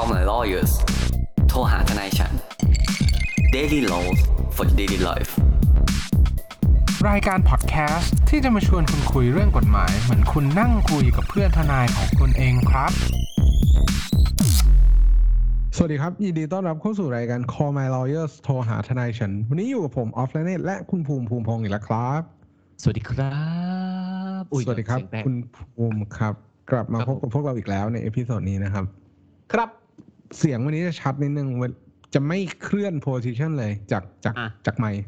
Call my lawyers โทรหาทนายฉัน Daily Laws for daily life รายการพอดแคสต์ที่จะมาชวนคุณคุยเรื่องกฎหมาย เหมือนคุณนั่งคุยกับเพื่อนทนายของคุณเองครับ สวัสดีครับ ยินดีต้อนรับเข้าสู่รายการ Call My Lawyers โทรหาทนายฉัน วันนี้อยู่กับผมออฟและเนตและคุณภูมิภูมิพงศ์อีกแล้วครับ สวัสดีครับอุ๊ยสวัสดีครับเสียงแตกคุณภูมิครับ กลับมาครับพบกับพวกเราอีกแล้วใน episode นี้นะครับ ครับ เสียงวันนี้จะชัดนิดนึงเว้ยจะไม่เคลื่อน position เลยจากจากอะจากไมค์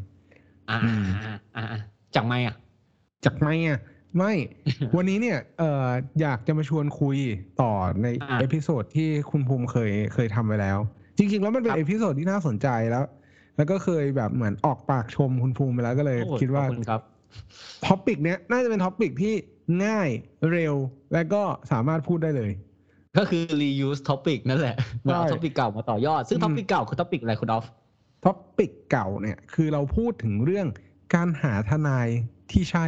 อ่าอืมอ่าอ่าอ่าจากไม่อะ จากไมค์อะ ไม่ วันนี้เนี่ยเอ่ออยากจะมาชวนคุยต่อในอะ episode ที่คุณภูมิเคยเคยทำไปแล้ว จริง ๆ แล้วมันเป็นครับ episode ที่น่าสนใจแล้ว แล้วก็เคยแบบเหมือนออกปากชมคุณภูมิไปแล้วก็เลยโอ้คิดว่าขอบคุณครับtopic เนี้ยน่าจะเป็น topic ที่ง่ายเร็ว และก็สามารถพูดได้เลย ก็คือ reuse topic นั่นแหละเหมือนเอาใช่ topic เก่ามาต่อยอด ซึ่งอืม topic เก่าคือ topic อะไรคุณออฟ topic เก่าเนี่ย คือเราพูดถึงเรื่องการหาทนายที่ใช่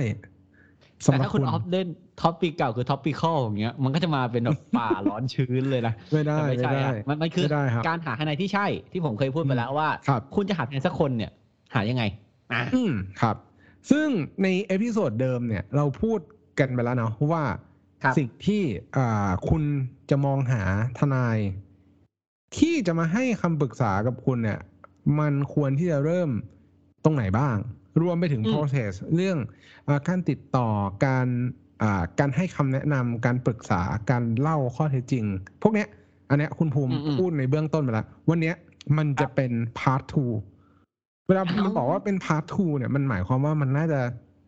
สำแต่หรับถ้าคุณคุณออฟเล่น topic เก่าคือ tropical อย่างเงี้ย มันก็จะมาเป็นแบบป่า ร้อนชื้นเลยนะไม่ได้แต่ไม่ไม่ใช่ได้ อะมันมันคือไม่ได้ครับ การหาทนายที่ใช่ ที่ผมเคยพูดไปแล้วว่า ครับ คุณจะหาทนายสักคนเนี่ย หายังไงอะอืมครับ ซึ่งใน episode เดิมเนี่ย เราพูดกันไปแล้วเนาะว่าครับสิ่งที่อ่าคุณ จะมองหาทนาย ที่จะมาให้คำปรึกษากับคุณเนี่ย มันควรที่จะเริ่มตรงไหนบ้าง รวมไปถึงอืม process เรื่องอาการติดต่อการอ่าการให้คำแนะนำการปรึกษาการเล่าข้อเท็จจริง พวกเนี้ย อันเนี้ยคุณภูมิอืมอืมพูดในเบื้องต้นไปแล้ววันเนี้ยมันจะเป็น part two เวลาอ้าวมันบอกว่าเป็น part two เนี่ยมันหมายความว่ามันน่าจะ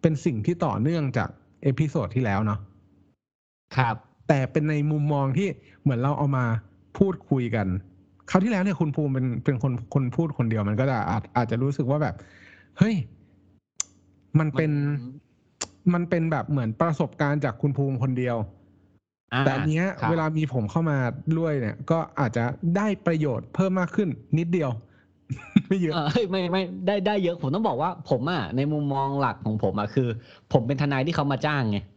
เป็นสิ่งที่ต่อเนื่องจาก episode ที่แล้วเนาะครับ แต่เป็นในมุมมองที่เหมือนเราเอามาพูดคุยกันคราวที่แล้วเนี่ยคุณภูมิเป็นเป็นคนคนพูดคนเดียวมันก็จะอาจอาจจะรู้สึกว่าแบบ เฮ้ย มันเป็นมันเป็นแบบเหมือนประสบการณ์จากคุณภูมิคนเดียวอ่าแต่อันเนี้ยครับเวลามีผมเข้ามาด้วยเนี่ย ก็อาจจะได้ประโยชน์เพิ่มมากขึ้นนิดเดียว ไม่เยอะเออเฮ้ยไม่ไม่ได้ได้เยอะผมต้องบอกว่า ผมอะในมุมมองหลักของผมอะคือ ผมเป็นทนายที่เขามาจ้างไงครับ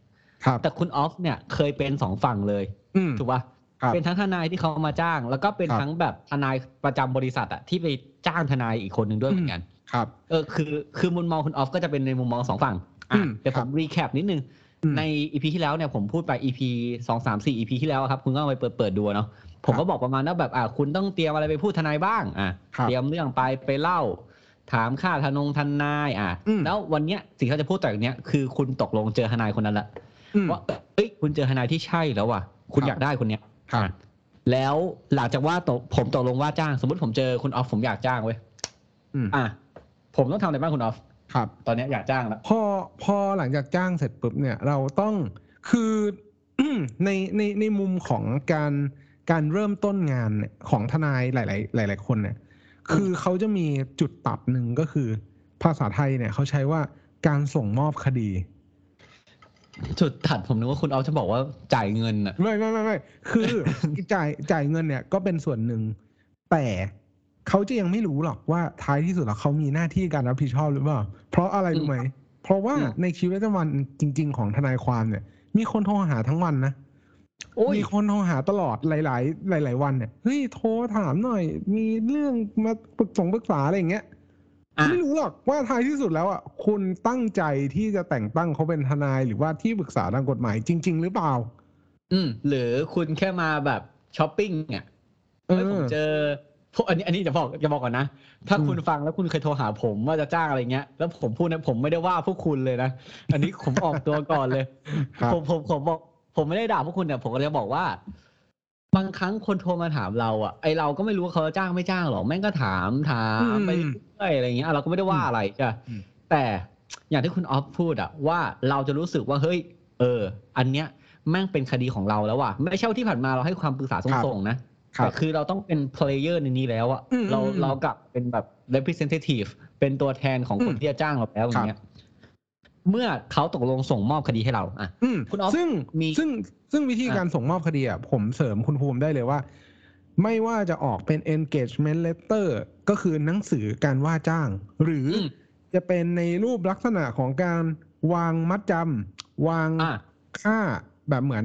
แต่คุณออฟเนี่ยเคยเป็นสองฝั่งเลยอืมถูกป่ะครับเป็นทั้งทนายที่เขามาจ้าง แล้วก็เป็นครับทั้งแบบทนายประจำบริษัทอะที่ไปจ้างทนายอีกคนหนึ่งด้วยเหมือนกัน ครับ เออคือคือมุมมองคุณออฟก็จะเป็นในมุมมองสองฝั่งอืมอะเดี๋ยวครับผม recap นิดนึงอืมใน EP ที่แล้วเนี่ยผมพูดไป EP สองสามสี่ EP ที่แล้วอะครับ คุณก็เอาไปเปิดเปิดดูเนาะผมก็บอกประมาณว่าแบบอะคุณต้องเตรียมอะไรไปพูดทนายบ้างอะครับเตรียมเรื่องไปไปเล่า ถามค่าทนงทนายอะอืมแล้ววันเนี้ยสิ่งที่เขาจะพูดต่อจากเนี้ยคือคุณตกลงเจอทนายคนนั้นละอืม ว่าเฮ้ยคุณเจอทนายที่ใช่แล้วว่ะ คุณครับอยากได้คนเนี้ยครับอะแล้วหลังจากว่าตกผมตกลงว่าจ้าง สมมติผมเจอคุณออฟผมอยากจ้างเว้ยอืมอะผมต้องทำอะไรบ้างคุณออฟครับ ตอนเนี้ยอยากจ้างแล้วพอพอหลังจากจ้างเสร็จปุ๊บเนี่ย เราต้องคือในในในมุมของการการเริ่มต้นงานเนี่ยของทนายหลาย ๆ หลาย ๆ คนเนี่ย คือเขาจะมีจุดตัดหนึ่งก็คือ ภาษาไทยเนี่ยเขาใช้ว่าการส่งมอบคดี จุดตัดผมนึกว่าคุณออฟจะบอกว่าจ่ายเงินอะไม่ไม่ไม่ไม่คือจ่ายจ่ายเงินเนี่ยก็เป็นส่วนหนึ่ง แต่เขาจะยังไม่รู้หรอกว่าท้ายที่สุดแล้วเขามีหน้าที่การรับผิดชอบหรือเปล่า เพราะอะไรรู้ไหม เพราะว่าอืมในชีวิตประจำวันจริง ๆ ของทนายความเนี่ย มีคนโทรหาทั้งวันนะโอ้ยมีคนโทรหาตลอดหลาย ๆ หลาย ๆ วันเนี่ยเฮ้ยโทรถามหน่อย มีเรื่องมาปรึกษงปรึกษาอะไรอย่างเงี้ยอะ ไม่รู้หรอกว่าท้ายที่สุดแล้วอะคุณตั้งใจที่จะแต่งตั้งเขาเป็นทนายหรือว่าที่ปรึกษาทางกฎหมายจริง ๆ หรือเปล่า อืม หรือคุณแค่มาแบบช้อปปิ้งอะเอเฮ้ยผมอเจอพวกอันนี้อันนี้จะบอกจะบอกก่อนนะ ถ้าอืมคุณฟังแล้วคุณเคยโทรหาผมว่าจะจ้างอะไรเงี้ย แล้วผมพูดนะผมไม่ได้ว่าพวกคุณเลยนะ อันนี้ผมออกตัวก่อนเลยครับผมผมผมบอก ผมไม่ได้ด่าพวกคุณเนี่ยผมก็เลยบอกว่า บางครั้งคนโทรมาถามเราอะไอเราก็ไม่รู้ว่าเขาจะจ้างไม่จ้างหรอกแม่งก็ถามถามไปเรื่อยอะไรเงี้ยเราก็ไม่ได้ว่าอะไรใช่ปะอืมแต่อย่างที่คุณออฟพูดอะว่าเราจะรู้สึกว่าเฮ้ย เออ อันเนี้ยแม่งเป็นคดีของเราแล้วว่ะไม่ใช่ว่าที่ผ่านมาเราให้ความปรึกษาส่งๆนะแต่คือเราต้องเป็น player ในนี้แล้วอะอืมเราอืมเรากลับเป็นแบบ representative เป็นตัวแทนของคนอืมที่จะจ้างเราแล้วอย่างเงี้ย เมื่อเขาตกลงส่งมอบคดีให้เราอะอืมคุณออฟซึ่งมีซึ่งซึ่งวิธีอะการส่งมอบคดีอะผมเสริมคุณภูมิได้เลยว่า ไม่ว่าจะออกเป็น engagement letter ก็คือหนังสือการว่าจ้าง หรืออมจะเป็นในรูปลักษณะของการวางมัดจำวางอะค่าแบบเหมือน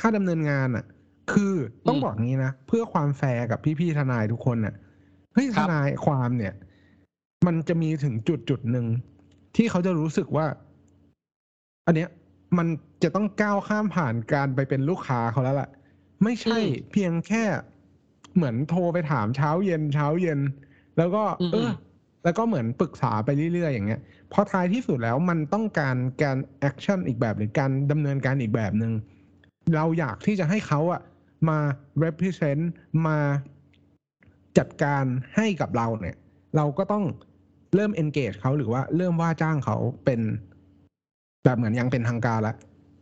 ค่าดำเนินงานอะ คือต้องอืมบอกงี้นะ เพื่อความแฟร์กับพี่ๆทนายทุกคนน่ะเฮ้ยคทรับนายความเนี่ย มันจะมีถึงจุดจุดหนึ่งที่เขาจะรู้สึกว่า อันเนี้ยมันจะต้องก้าวข้ามผ่านการไปเป็นลูกค้าเขาแล้วล่ะ ไม่ใช่อืมเพียงแค่เหมือนโทรไปถามเช้าเย็นเช้าเย็น แล้วก็อืมเออแล้วก็เหมือนปรึกษาไปเรื่อยๆ อย่างเงี้ยเพราะท้ายที่สุดแล้วมันต้องการการ action อีกแบบหรือการดำเนินการอีกแบบหนึ่งเราอยากที่จะให้เขาอะมา represent มาจัดการให้กับเราเนี่ย เราก็ต้องเริ่ม engage เขาหรือว่าเริ่มว่าจ้างเขาเป็น แบบเหมือนยังเป็นทางการแล้ว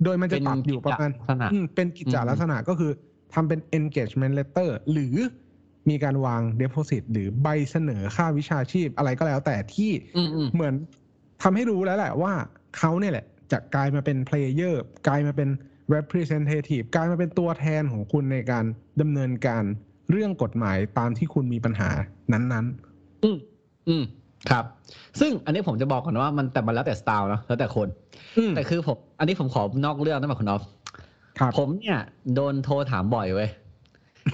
โดยมันจะตัดอยู่ประมาณเป็นกิจลักษณะอืมเป็นกิจจาอืมลักษณะก็คือทำเป็น engagement letter หรือมีการวาง deposit หรือใบเสนอค่าวิชาชีพอะไรก็แล้วแต่ที่อืมอืมเหมือนทำให้รู้แล้วแหละว่าเขาเนี่ยแหละจะกลายมาเป็น player กลายมาเป็น representative กลายมาเป็นตัวแทนของคุณในการดำเนินการเรื่องกฎหมายตามที่คุณมีปัญหานั้นอืมอืม ครับ ซึ่งอันนี้ผมจะบอกก่อนว่ามันแต่มันแล้วแต่สไตล์เนาะแล้วแต่คนๆอืมแต่คือผม อันนี้ผมขอนอกเรื่องนะแบบคุณออฟครับผมเนี่ยโดนโทรถามบ่อยเว้ย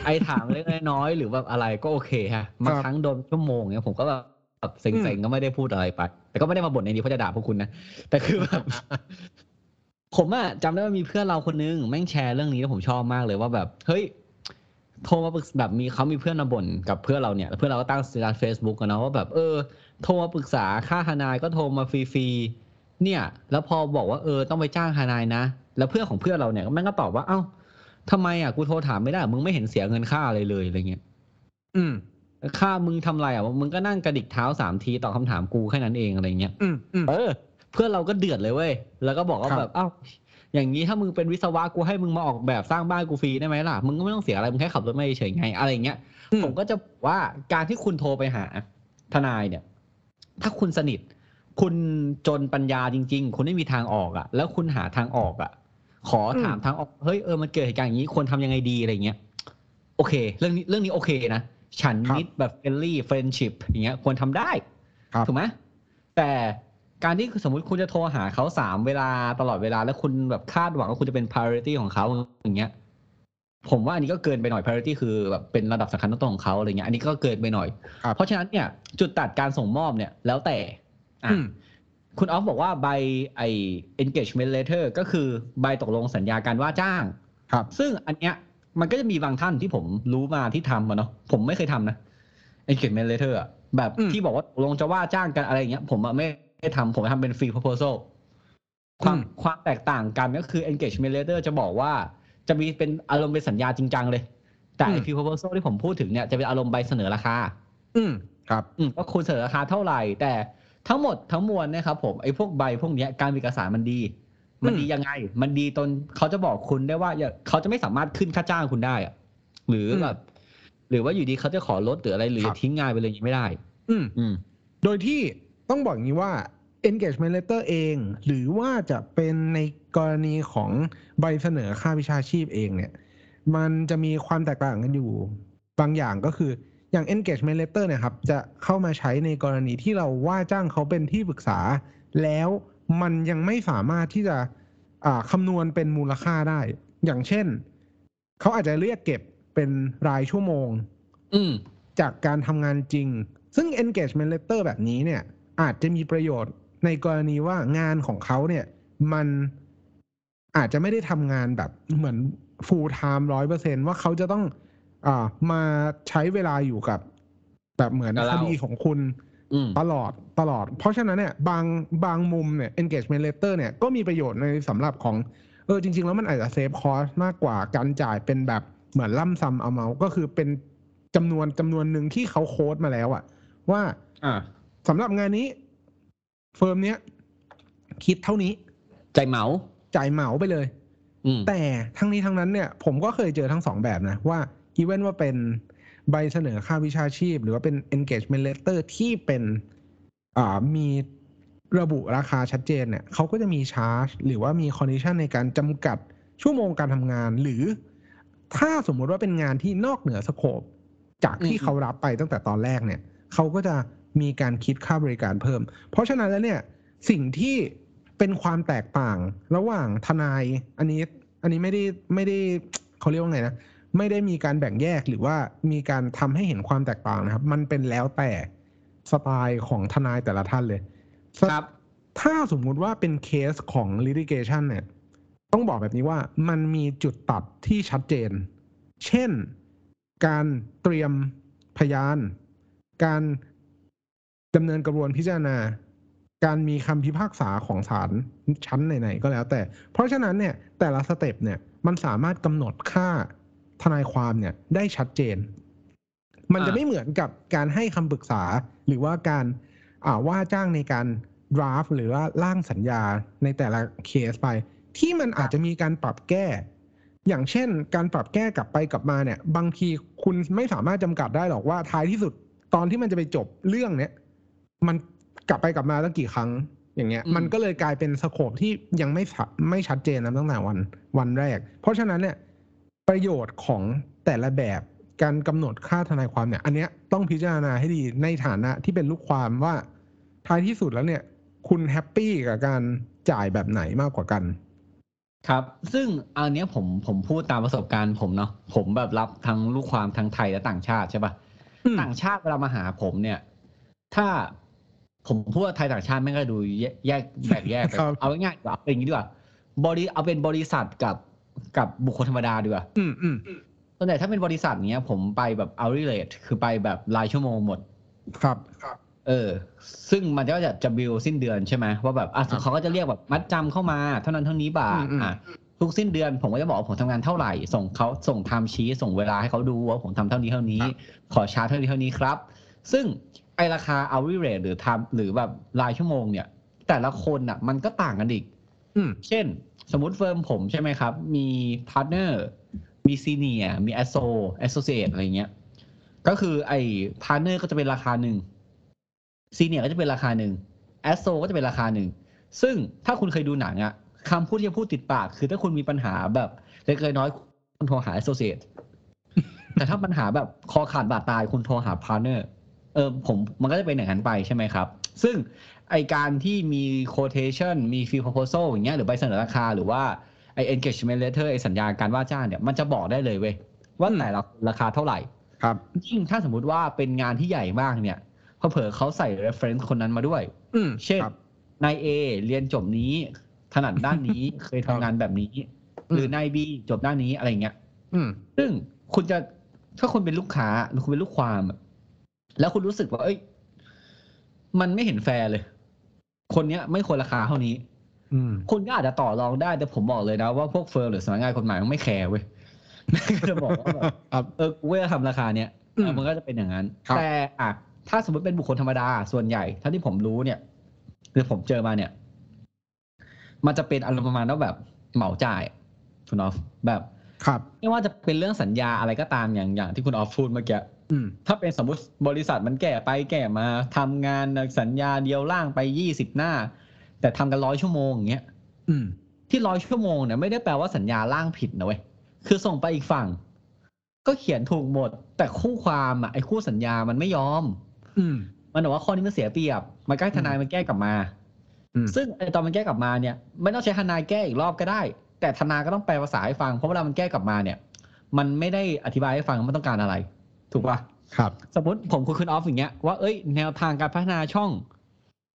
ไอ้ถามเล็กๆน้อยๆหรือแบบอะไรก็โอเคฮะบางครั้งโดนชั่วโมงเนี่ยผมก็แบบแบบเซ็งๆก็ไม่ได้พูดอะไรไป แต่ก็ไม่ได้มาบ่นในนี้เพราะจะด่าพวกคุณนะแต่คือแบบผมอะจำได้ว่ามีเพื่อนเราคนนึงแม่งแชร์เรื่องนี้แล้วผมชอบมากเลยว่าแบบเฮ้ย โทรมาปรึกษาแบบมีเขามีเพื่อนมาบ่นกับเพื่อนเราเนี่ยแล้วเพื่อนเราก็ตั้งการเฟซบุ๊กกันเนาะว่าแบบเออโทรมาปรึกษาค่าทนายก็โทรมาฟรีๆเนี่ย แล้วพอบอกว่าเออต้องไปจ้างทนายนะ แล้วเพื่อนของเพื่อนเราเนี่ยแม่งก็ตอบว่าเอ้าทำไมอะกูโทรถามไม่ได้ มึงไม่เห็นเสียเงินค่าอะไรเลยอะไรเงี้ยอืมค่ามึงทำอะไรอะมึงก็นั่งกระดิกเท้าสามทีตอบคำถามกูแค่นั้นเองอะไรเงี้ยอืมอืมเออ เพื่อนเราก็เดือดเลยเว้ยแล้วก็บอกว่าครับแบบเอ้า อย่างนี้ถ้ามึงเป็นวิศวะกูให้มึงมาออกแบบสร้างบ้านกูฟรีได้ไหมล่ะ มึงก็ไม่ต้องเสียอะไร มึงแค่ขับรถไม่เฉยๆไง อะไรอย่างเงี้ยอืมผมก็จะบอกว่าการที่คุณโทรไปหา ทนายเนี่ย ถ้าคุณสนิท คุณจนปัญญาจริง ๆ คุณไม่มีทางออกอะ่ะ แล้วคุณหาทางออกอะ่ะ ขอถามทางออก เฮ้ยเออมันเกิดเหตุการณ์อย่างนี้ควรทำยังไงดีอะไรเงี้ย โอเค เรื่องนี้เรื่องนี้โอเคนะ ฉันครับมิตรแบบ friendly friendship อย่างเงี้ย ควรทำได้ครับถูกไหมแต่ การที่สมมติคุณจะโทรหาเขาสามเวลาตลอดเวลาแล้วคุณแบบคาดหวังว่าคุณจะเป็น priority ของเขาอย่างเงี้ย ผมว่าอันนี้ก็เกินไปหน่อย priority คือแบบเป็นระดับสำคัญต้นๆของเขาอะไรเงี้ย อันนี้ก็เกินไปหน่อยครับเพราะฉะนั้นเนี่ย จุดตัดการส่งมอบเนี่ยแล้วแต่อะอืมคุณออฟบอกว่าใบไอ engagement letter ก็คือใบตกลงสัญญาการว่าจ้าง ครับ ซึ่งอันเนี้ยมันก็จะมีบางท่านที่ผมรู้มาที่ทำมาเนาะผมไม่เคยทำนะ engagement letter อะแบบอืมที่บอกว่าตกลงจะว่าจ้างกันอะไรอย่างเงี้ย ผมอะไม่ ได้ทำผมทำเป็น free proposal ความอืมความแตกต่างกันก็คือ engagement letter จะบอกว่า จะมีเป็นอารมณ์เป็นสัญญาจริงจังเลย แต่ไอ้ free proposal ที่ผมพูดถึงเนี่ยจะเป็นอารมณ์ใบเสนอราคา อืมครับอืมว่าคุณเสนอราคาเท่าไหร่ แต่ทั้งหมดทั้งมวลเนะครับผมไอ้พวกใบพวกเนี้ยการมีเอกสารมันดี มันอืมดียังไง มันดีตนเขาจะบอกคุณได้ว่าอย่าเขาจะไม่สามารถขึ้นค่าจ้างคุณได้อะหรือแบบหรือว่าอยู่ดีเขาจะขอลดหรืออะไรหรือจะทิ้งงานไปเลยอย่างนี้ไม่ได้ อืมอืมโดยที่ ต้องบอกอย่างนี้ว่า engagement letter เอง หรือว่าจะเป็นในกรณีของใบเสนอค่าวิชาชีพเองเนี่ย มันจะมีความแตกต่างกันอยู่บางอย่างก็คืออย่าง engagement letter เนี่ยครับ จะเข้ามาใช้ในกรณีที่เราว่าจ้างเขาเป็นที่ปรึกษา แล้วมันยังไม่สามารถที่จะอ่าคำนวณเป็นมูลค่าได้ อย่างเช่น เขาอาจจะเรียกเก็บเป็นรายชั่วโมงอืมจากการทำงานจริง ซึ่ง engagement letter แบบนี้เนี่ย อาจจะมีประโยชน์ในกรณีว่างานของเขาเนี่ย มันอาจจะไม่ได้ทำงานแบบเหมือน full time ร้อยเปอร์เซนว่าเขาจะต้องอ่ามาใช้เวลาอยู่กับ แบบเหมือนกับคเราดีของคุณอืมตลอดตลอด เพราะฉะนั้นเนี่ยบางบางมุมเนี่ย engagement letter เนี่ยก็มีประโยชน์ในสำหรับของ เออจริง ๆ แล้วมันอาจจะเซฟคอสมากกว่าการจ่ายเป็นแบบเหมือนล่ำซัมเอาเมา ก็คือเป็นจำนวนจำนวนหนึ่งที่เขา quote มาแล้วอะว่าอ่า สำหรับงานนี้ firm เนี้ย คิดเท่านี้ จ่ายเหมาจ่ายเหมาไปเลยอืมแต่ทั้งนี้ทั้งนั้นเนี่ย ผมก็เคยเจอทั้งสองแบบนะ ว่า even ว่าเป็นใบเสนอค่าวิชาชีพ หรือว่าเป็น engagement letter ที่เป็นอ่ามีระบุราคาชัดเจนเนี่ยเขาก็จะมีชาร์จ หรือว่ามี condition ในการจำกัดชั่วโมงการทำงาน หรือถ้าสมมุติว่าเป็นงานที่นอกเหนือสโคปจากที่อืมเขารับไปตั้งแต่ตอนแรกเนี่ยเขาก็จะ มีการคิดค่าบริการเพิ่ม เพราะฉะนั้นแล้วเนี่ยสิ่งที่เป็นความแตกต่างระหว่างทนาย อันนี้อันนี้ไม่ได้ไม่ได้เขาเรียกว่าไงนะไม่ได้มีการแบ่งแยกหรือว่ามีการทำให้เห็นความแตกต่างนะครับ มันเป็นแล้วแต่สไตล์ของทนายแต่ละท่านเลยครับถ้าสมมุติว่าเป็นเคสของ litigation เนี่ย ต้องบอกแบบนี้ว่ามันมีจุดตัดที่ชัดเจน เช่น การเตรียมพยาน การ ดำเนินกระบวนพิจารณา การมีคำพิพากษาของศาลชั้นไหนๆก็แล้วแต่ เพราะฉะนั้นเนี่ยแต่ละสเต็ปเนี่ยมันสามารถกำหนดค่าทนายความเนี่ยได้ชัดเจน มันจะไม่เหมือนกับการให้คำปรึกษาหรือว่าการอ่าว่าจ้างในการ draft หรือว่าร่างสัญญาในแต่ละเคสไป ที่มันอาจจะมีการปรับแก้ อย่างเช่น การปรับแก้กลับไปกลับมาเนี่ย บางทีคุณไม่สามารถจำกัดได้หรอกว่าท้ายที่สุดตอนที่มันจะไปจบเรื่องเนี้ย มันกลับไปกลับมาตั้งกี่ครั้งอย่างเงี้ยอืมมันก็เลยกลายเป็นสโคปที่ยังไม่สะไม่ชัดเจนนะตั้งแต่วันวันแรก เพราะฉะนั้นเนี่ยประโยชน์ของแต่ละแบบการกำหนดค่าทนายความเนี่ย อันเนี้ยต้องพิจารณาให้ดีในฐานะที่เป็นลูกความว่าท้ายที่สุดแล้วเนี่ย คุณแฮปปี้กับการจ่ายแบบไหนมากกว่ากัน ครับ ซึ่งอันเนี้ยผมผมพูดตามประสบการณ์ผมเนาะผมแบบรับทั้งลูกความทั้งไทยและต่างชาติใช่ปะอืมต่างชาติเวลามาหาผมเนี่ย ถ้า ผมพูดว่าไทยต่างชาติไม่งก็ดูแยกแยกแบ่งแยกไปครับเอาง่ายๆเอาเป็นอย่างนี้ดีกว่าบริเอาเป็นบริษัทกับกับบุคคลธรรมดาดีกว่าอืมอืมส่วนใหญ่ถ้าเป็นบริษัทเนี้ย ผมไปแบบ hourly rate คือไปแบบรายชั่วโมงหมดครับ เออ ซึ่งมันก็จะจะบิลสิ้นเดือนใช่ไหมว่าแบบอะครับเขาก็จะเรียกแบบมัดจำเข้ามา เท่านั้นเท่านี้บาทอืมอืมอะทุกสิ้นเดือนผมก็จะบอกว่าผมทำงานเท่าไหร่ ส่งเขาส่งไทม์ชีส่งเวลาให้เขาดูว่าผมทำเท่านี้เท่านี้ ขอชาร์จเท่านี้เท่านี้ครับ ซึ่ง ไอราคา hourly rate หรือ time หรือแบบรายชั่วโมงเนี่ย แต่ละคนอะ มันก็ต่างกันอีกอืมเช่น สมมติ firm ผมใช่ไหมครับ มี partner มี senior มี asso associate อะไรเงี้ย ก็คือไอ้ partner ก็จะเป็นราคาหนึ่ง senior ก็จะเป็นราคาหนึ่ง asso ก็จะเป็นราคาหนึ่ง ซึ่งถ้าคุณเคยดูหนังอะคำพูดที่จะพูดติดปาก คือถ้าคุณมีปัญหาแบบเล็กๆน้อยๆคุณโทรหาแอสโซเ t แต่ถ้าปัญหาแบบคอขาดบาดตายคุณโทรหา partner เออผมมันก็จะเป็นอย่างนั้นไปใช่ไหมครับ ซึ่งไอการที่มี quotation มี fee proposal อย่างเงี้ยหรือใบเสนอราคาหรือว่าไอ engagement letter ไอสัญญาการว่าจ้างเนี่ยมันจะบอกได้เลยเว้ยว่าแต่ละราคาเท่าไหร่ ครับยิ่งถ้าสมมุติว่าเป็นงานที่ใหญ่มากเนี่ยเผลอๆเขาใส่ reference คนนั้นมาด้วย อืมเช่นครับนายเอเรียนจบนี้ถนัดด้านนี้เคยทำงานแบบนี้อืมหรือนายบีจบด้านนี้อะไรเงี้ยอืมซึ่งคุณจะถ้าคุณเป็นลูกค้าหรือคุณเป็นลูกความอะ แล้วคุณรู้สึกว่า เอ้ย มันไม่เห็นแฟร์เลย คนเนี้ยไม่ควรราคาเท่านี้อืมคุณก็อาจจะต่อรองได้ แต่ผมบอกเลยนะว่าพวก firm หรือสำนักงานกฎหมายมันไม่แคร์เว้ยก็จะบอกว่าแบบครับเออกูจะทำราคาเนี้ยอืมเออมันก็จะเป็นอย่างนั้นครับแต่อะถ้าสมมติเป็นบุคคลธรรมดาส่วนใหญ่เท่าที่ผมรู้เนี่ยหรือผมเจอมาเนี่ย มันจะเป็นอารมณ์ประมาณว่าแบบเหมาจ่ายคุณออฟแบบ ครับ ไม่ว่าจะเป็นเรื่องสัญญาอะไรก็ตามอย่างอย่างที่คุณออฟพูดเมื่อกี้อืม ถ้าเป็นสมมติบริษัทมันแก่ไปแก่มาทำงานสัญญาเดียวล่างไปยี่สิบหน้า แต่ทำกันร้อยชั่วโมงอย่างเงี้ยอืมที่ร้อยชั่วโมงเนี่ยไม่ได้แปลว่าสัญญาล่างผิดนะเว้ยคือส่งไปอีกฝั่ง ก็เขียนถูกหมด แต่คู่ความอะไอ้คู่สัญญามันไม่ยอม อืมมันบอกว่าข้อนี้มันเสียเปรียบ มันก็ให้ทนายมันแก้กลับมาอืมซึ่งไอ้ตอนมันแก้กลับมาเนี่ย ไม่ต้องใช้ทนายแก้อีกรอบก็ได้ แต่ทนายก็ต้องแปลภาษาให้ฟังเพราะเวลามันแก้กลับมาเนี่ย มันไม่ได้อธิบายให้ฟังว่ามันต้องการอะไร ถูกปะครับ สมมติผมคุยคุณออฟอย่างเงี้ยว่าเอ้ยแนวทางการพัฒนาช่อง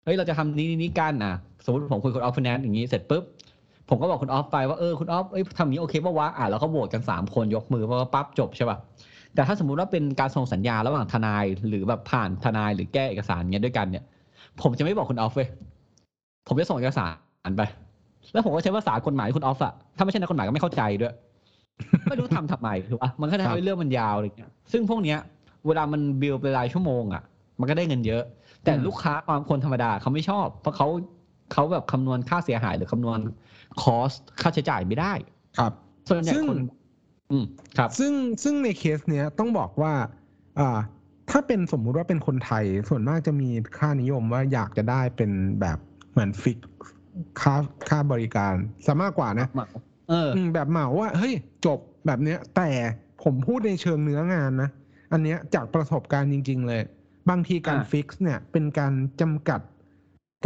เฮ้ยเราจะทำนี้นี้นี้กันอะ สมมติผมคุยคุณออฟฟินแนนอย่างงี้เสร็จปุ๊บผมก็บอกคุณออฟไปว่าเออคุณออฟเอ้ยทำอย่างนี้โอเคป่าวะอะแล้วก็โหวตกันสามคนยกมือเพราะว่าปั๊บจบใช่ป่ะแต่ถ้าสมมุติว่าเป็นการส่งสัญญาระหว่างทนายหรือแบบผ่านทนายหรือแก้เอกสารเงี้ยด้วยกันเนี่ย ผมจะไม่บอกคุณออฟเว้ยผมจะส่งเอกสารไป แล้วผมก็ใช้ภาษากฎหมายคุณออฟอะถ้าไม่ใช่นักกฎหมายก็ไม่เข้าใจด้วย ไม่รู้ทำทำไมถูกปะมันก็ครัทำบให้เรื่องมันยาวอะไรเงี้ยซึ่งพวกเนี้ย เวลามันบิลเป็นรายชั่วโมงอะมันก็ได้เงินเยอะ แต่ลูกค้าความคนธรรมดาเขาไม่ชอบ เพราะเขาเขาแบบคำนวณค่าเสียหายหรือคำนวณคอสค่าใช้จ่ายไม่ได้ ครับ ส่วนใหญ่ซึ่งคนอืมครับ ซึ่งซึ่งในเคสเนี้ยต้องบอกว่า อ่า ถ้าเป็นสมมุติว่าเป็นคนไทย ส่วนมากจะมีค่านิยมว่าอยากจะได้เป็นแบบเหมือน fix ค่าค่าบริการซะมากกว่านะ เอออืมแบบเหมาว่าเฮ้ยจบแบบเนี้ย แต่ผมพูดในเชิงเนื้องานนะ อันเนี้ยจากประสบการณ์จริง ๆ เลย บางทีการอ่า fix เนี่ย เป็นการจำกัด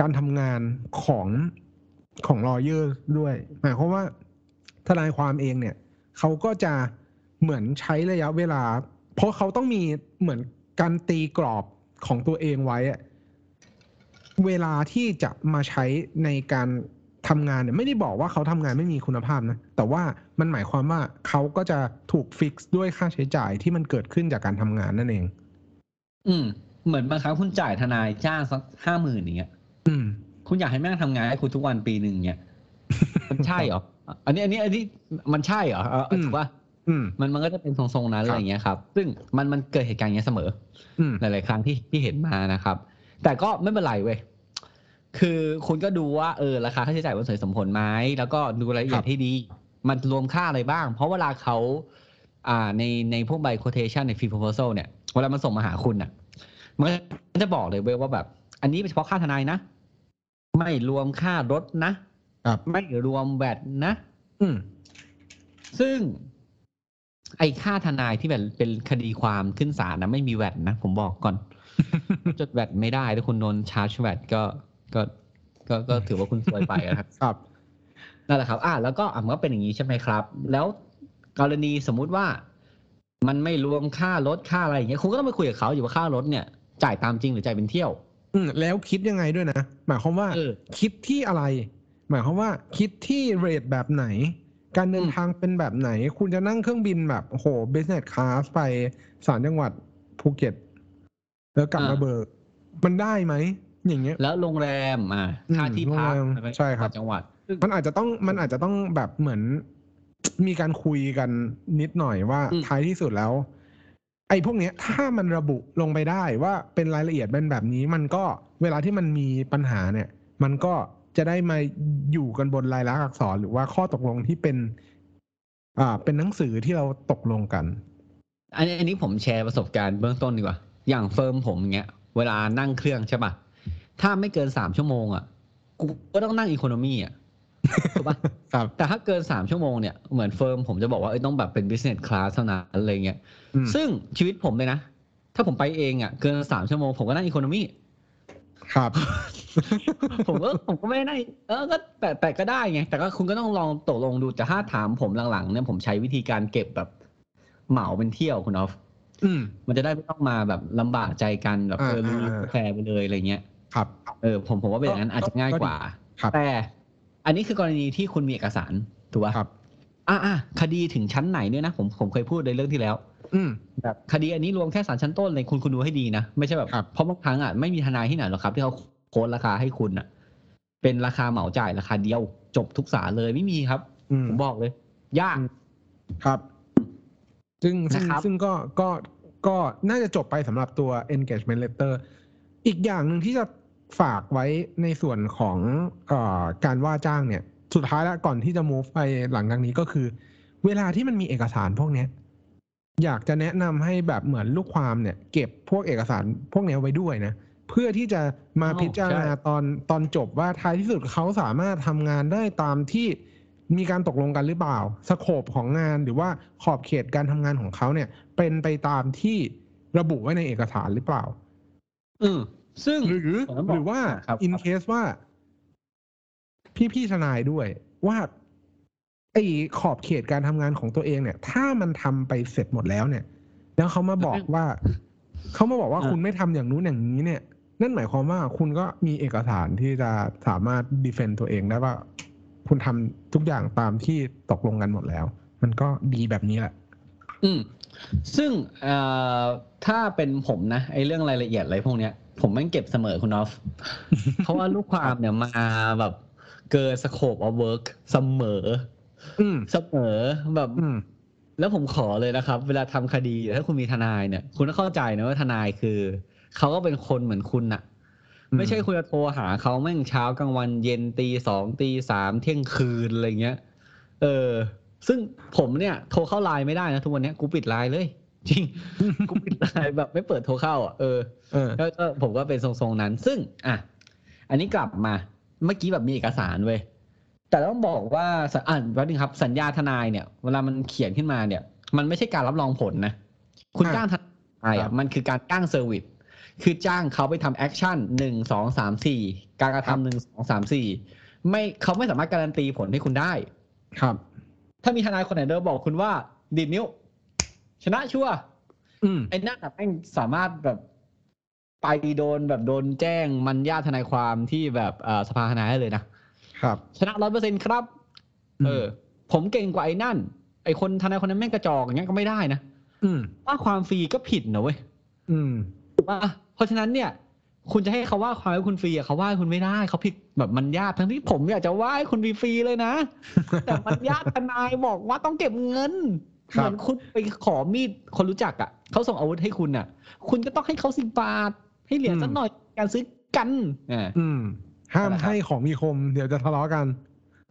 การทำงานของของ lawyer ด้วย หมายความว่าทนายความเองเนี่ย เขาก็จะเหมือนใช้ระยะเวลา เพราะเขาต้องมีเหมือนการตีกรอบของตัวเองไว้อะเวลาที่จะมาใช้ในการ ทำงานเนี่ยไม่ได้บอกว่าเขาทำงานไม่มีคุณภาพนะ แต่ว่ามันหมายความว่าเขาก็จะถูก fix ด้วยค่าใช้จ่ายที่มันเกิดขึ้นจากการทำงานนั่นเอง อืม เหมือนบางครั้งคุณจ่ายทนายจ้างสักห้าหมื่นอย่างเงี้ย อืม คุณอยากให้แม่งทำงานให้คุณทุกวันปีหนึ่งเงี้ยมันใช่เหรออันนี้อันนี้อันนี้มันใช่เหรอเออเอออืมถูกป่ะอืมมันมันก็จะเป็นทรงๆนั้นครับอะไรอย่างเงี้ยครับ ซึ่งมันมันเกิดเหตุการณ์อย่างเงี้ยเสมออืมหลายๆครั้งที่ที่เห็นมานะครับ แต่ก็ไม่เป็นไรเว้ย คือคุณก็ดูว่าเออราคาค่าใช้จ่ายมันสมเหตุสมผลไหมแล้วก็ดูรายละเอียครัดบให้ดี มันรวมค่าอะไรบ้าง เพราะเวลาเขาอ่าในในพวกใบ quotation ใน fee proposal เนี่ยเวลามันส่งมาหาคุณอะมันจะบอกเลยเว้ยว่าแบบ อันนี้เป็นเฉพาะค่าทนายนะ ไม่รวมค่ารถนะครับไม่รวมแวดนะ อืมซึ่ง ไอ้ค่าทนายที่แบบเป็นคดีความขึ้นศาลนะไม่มีแวดนะ ผมบอกก่อนจดแวดไม่ได้ถ้าคุณโดนชาร์จแวดก็ ก็ก็ก็ถือว่าคุณซวยไปนะครับครับนั่นแหละครับ อ่า แล้วก็อะมันก็เป็นอย่างนี้ใช่ไหมครับ แล้วกรณีสมมุติว่ามันไม่รวมค่ารถค่าอะไรอย่างเงี้ยคุณก็ต้องไปคุยกับเขาอยู่ว่าค่ารถเนี่ย จ่ายตามจริงหรือจ่ายเป็นเที่ยว อืมแล้วคิดยังไงด้วยนะ หมายความว่าเออคิดที่อะไร หมายความว่า คิดที่เรทแบบไหน การเดินอืมทางเป็นแบบไหน คุณจะนั่งเครื่องบินแบบโอ้โห business class ไปสารจังหวัดภูเก็ต แล้วกลับมาเบิกมันได้ไหม อย่างเงี้ย แล้วโรงแรมอ่าอืมค่าที่พักโรงแรมแล้วก็ใช่ครับจังหวัดซึ่งมันอาจจะต้องมันอาจจะต้องแบบเหมือน มีการคุยกันนิดหน่อยว่าอืมท้ายที่สุดแล้ว ไอ้พวกเนี้ย ถ้ามันระบุลงไปได้ว่าเป็นรายละเอียดเป็นแบบนี้ มันก็เวลาที่มันมีปัญหาเนี่ย มันก็จะได้มาอยู่กันบนลายลักษณ์อักษรหรือว่าข้อตกลงที่เป็น อ่า เป็นหนังสือที่เราตกลงกัน อันนี้อันนี้ผมแชร์ประสบการณ์เบื้องต้นดีกว่า อย่าง firm ผมเงี้ย เวลานั่งเครื่องใช่ป่ะ ถ้าไม่เกินสามชั่วโมงอะกูก็ต้องนั่ง economy อะถูกป่ะครับ แต่ถ้าเกินสามชั่วโมงเนี่ยเหมือน firm ผมจะบอกว่าเอ้ยต้องแบบเป็น business class เท่านั้นอะไรเงี้ยอืมซึ่งชีวิตผมเลยนะ ถ้าผมไปเองอะเกินสามชั่วโมงผมก็นั่ง economy ครับ ผมก็ผมก็ไม่ได้ เออก็แต่แต่ก็ได้ไง แต่ก็คุณก็ต้องลองตกลงดูแต่ถ้าถามผมหลังๆเนี่ยผมใช้วิธีการเก็บแบบเหมาเป็นเที่ยวคุณออฟอืมมันจะได้ไม่ต้องมาแบบลำบากใจกันแบบเอออ่ารู้อ่าแฟร์ไปเลยอะไรเงี้ย ครับเออผมผมว่าเป็นอย่างนั้นก็อาจจะง่ายก็ดีกว่าครับแต่อันนี้คือกรณีที่คุณมีเอกสารถูกป่ะครับอ่าอ่าคดีถึงชั้นไหนเนี่ยนะผมผมเคยพูดในเรื่องที่แล้ว อืมแบบคดีอันนี้รวมแค่ศาลชั้นต้นเลยคุณคุณดูให้ดีนะไม่ใช่แบบครับเพราะบางครั้งอะไม่มีทนายที่ไหนหรอกครับ ที่เขาโค้ดราคาให้คุณอะ เป็นราคาเหมาจ่ายราคาเดียว จบทุกศาลเลยไม่มีครับอืมผมบอกเลย ยากอืมครับ ซึ่งซึ่งนะครับซึ่งก็ก็ก็น่าจะจบไปสำหรับตัว engagement letter อีกอย่างหนึ่งที่จะ ฝากไว้ในส่วนของเอ่อการว่าจ้างเนี่ย สุดท้ายแล้วก่อนที่จะ move ไปหลังจากนี้ก็คือ เวลาที่มันมีเอกสารพวกเนี้ยอยากจะแนะนำให้แบบเหมือนลูกความเนี่ย เก็บพวกเอกสารพวกเนี้ยไว้ด้วยนะ เพื่อที่จะมาอ๋อพิจารณาใช่ตอนตอนจบว่าท้ายที่สุดเขาสามารถทำงานได้ตามที่มีการตกลงกันหรือเปล่า สโคปของงานหรือว่าขอบเขตการทำงานของเขาเนี่ย เป็นไปตามที่ระบุไว้ในเอกสารหรือเปล่า อืม ซึ่งหรือผมต้องบอกหรือว่าครับ in case ว่า พี่พี่ๆทนายด้วยว่าไอ้ขอบเขตการทำงานของตัวเองเนี่ย ถ้ามันทำไปเสร็จหมดแล้วเนี่ย แล้วเขามาบอกว่าเขามาบอกว่าอ่าคุณไม่ทำอย่างนู้นอย่างนี้เนี่ย นั่นหมายความว่าคุณก็มีเอกสารที่จะสามารถดีเฟนต์ตัวเองได้ว่า คุณทำทุกอย่างตามที่ตกลงกันหมดแล้ว มันก็ดีแบบนี้แหละ อืม ซึ่งเอ่อถ้าเป็นผมนะไอ้เรื่องรายละเอียดอะไรพวกเนี้ย ผมไม่งเก็บเสมอคุณออฟ เพราะว่าลูกความเนี่ยมาแบบเกินสโคป of work เสมออืมเสมอแบบอืมแล้วผมขอเลยนะครับ เวลาทำคดีถ้าคุณมีทนายเนี่ย คุณต้องเข้าใจนะว่าทนายคือเขาก็เป็นคนเหมือนคุณน่ะอืมไม่ใช่คุณจะโทรหาเขาแม่งเช้ากลางวันเย็นตีสองตีสามเที่ยงคืนอะไรเงี้ย เออ ซึ่งผมเนี่ย โทรเข้าไลน์ไม่ได้นะทุกวันเนี้ยกูปิดไลน์เลย จริงกูปิดไลน์แบบไม่เปิดโทรเข้าอะเออเออก็ก็ผมก็เป็นทรงๆนั้น ซึ่ง อะ อันนี้กลับมา เมื่อกี้แบบมีเอกสารเว้ยแต่ต้องบอกว่าสอ่านแป๊บนึงครับ สัญญาทนายเนี่ย เวลามันเขียนขึ้นมาเนี่ย มันไม่ใช่การรับรองผลนะ คุณอะจ้างทนายอะครับมันคือการจ้าง service คือจ้างเขาไปทำ action หนึ่งสองสามสี่การกระทำครับหนึ่งสองสามสี่ไม่เขาไม่สามารถการันตีผลให้คุณได้ ครับ ถ้ามีทนายคนไหนเดินบอกคุณว่าดีดนิ้ว ชนะชัวร์อืมไอ้นั่นอะแม่งสามารถแบบไปโดนแบบโดนแจ้งมันญาติทนายความที่แบบเอ่อสภาทนายได้เลยนะครับ ชนะร้อยเปอร์เซ็นครับ เออ ผมเก่งกว่าไอ้นั่น ไอ้คนทนายคนนั้นแม่งกระจอกอย่างเงี้ยก็ไม่ได้นะอืมว่าความฟรีก็ผิดนะเว้ยอืมถูกปะเพราะฉะนั้นเนี่ย คุณจะให้เขาว่าความให้คุณฟรีอะเขาว่าคุณไม่ได้เขาผิดแบบมันญาติทั้งที่ผมอยากจะว่าให้คุณฟรีๆเลยนะแต่มันญาติทนายบอกว่าต้องเก็บเงินค เหรับมือนคุณไปขอมีดคนรู้จักอะเขาส่งอาวุธให้คุณอะ คุณก็ต้องให้เขาสิบบาท ให้เหรียญสักหน่อยการซื้อกันอ่าอืมห้ามนั่นแหละครับให้ของมีคม เดี๋ยวจะทะเลาะกัน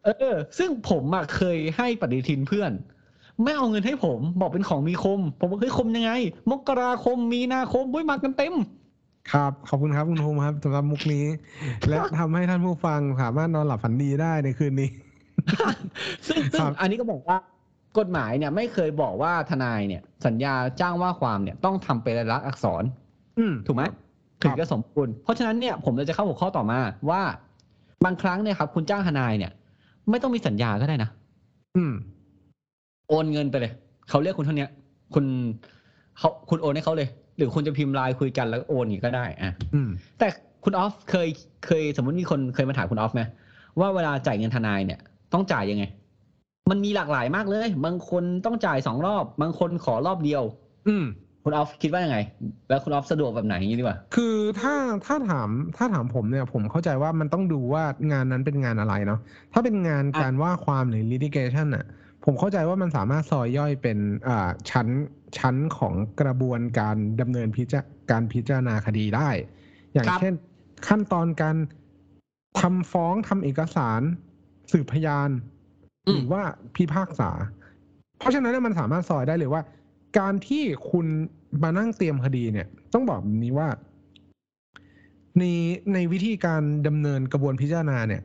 เออ ซึ่งผมอะเคยให้ปฏิทินเพื่อน ไม่เอาเงินให้ผมบอกเป็นของมีคม ผมบอกเฮ้ยคมยังไง มกราคมมีนาคมบุ้ยมากันเต็มครับ ขอบคุณครับคุณภูมิครับสำหรับมุกนี้ และทำให้ท่านผู้ฟังสามารถนอนหลับฝันดีได้ในคืนนี้ ซึ่งซึ่คงรับอันนี้ก็บอกว่า กฎหมายเนี่ยไม่เคยบอกว่าทนายเนี่ย สัญญาจ้างว่าความเนี่ยต้องทำเป็นลายลักษณ์อักษร อืมถูกไหมครับถึงจะสมบูรณ์เพราะฉะนั้นเนี่ยผมเลยจะเข้าหัวข้อต่อมาว่า บางครั้งเนี่ยครับ คุณจ้างทนายเนี่ย ไม่ต้องมีสัญญาก็ได้นะอืม โอนเงินไปเลยเขาเรียกคุณเท่าเนี้ยคุณเขาคุณโอนให้เขาเลย หรือคุณจะพิมพ์ไลน์คุยกันแล้วโอนอย่างนี้ก็ได้ อะอืมแต่คุณออฟเคยเคยสมมติมีคนเคยมาถามคุณออฟไหมว่าเวลาจ่ายเงินทนายเนี่ย ต้องจ่ายยังไง มันมีหลากหลายมากเลย บางคนต้องจ่ายสองรอบ บางคนขอรอบเดียว อืมคุณออฟคิดว่ายังไง แล้วคุณออฟสะดวกแบบไหนอย่างนี้ดีกว่า คือถ้าถ้าถามถ้าถามผมเนี่ย ผมเข้าใจว่ามันต้องดูว่างานนั้นเป็นงานอะไรเนาะถ้าเป็นงานอะการว่าความหรือ litigation อะ ผมเข้าใจว่ามันสามารถซอยย่อยเป็นอ่าชั้นชั้นของกระบวนการดำเนินพิจาการพิจารณาคดีได้ อย่างครับเช่น ขั้นตอนการทำฟ้องทำเอกสาร สืบพยานอืม หรือว่าพิพากษา เพราะฉะนั้นเนยมันสามารถซอยได้เลยว่า การที่คุณมานั่งเตรียมคดีเนี่ย ต้องบอกแบบนี้ว่า ในในวิธีการดำเนินกระบวนพิจารณาเนี่ย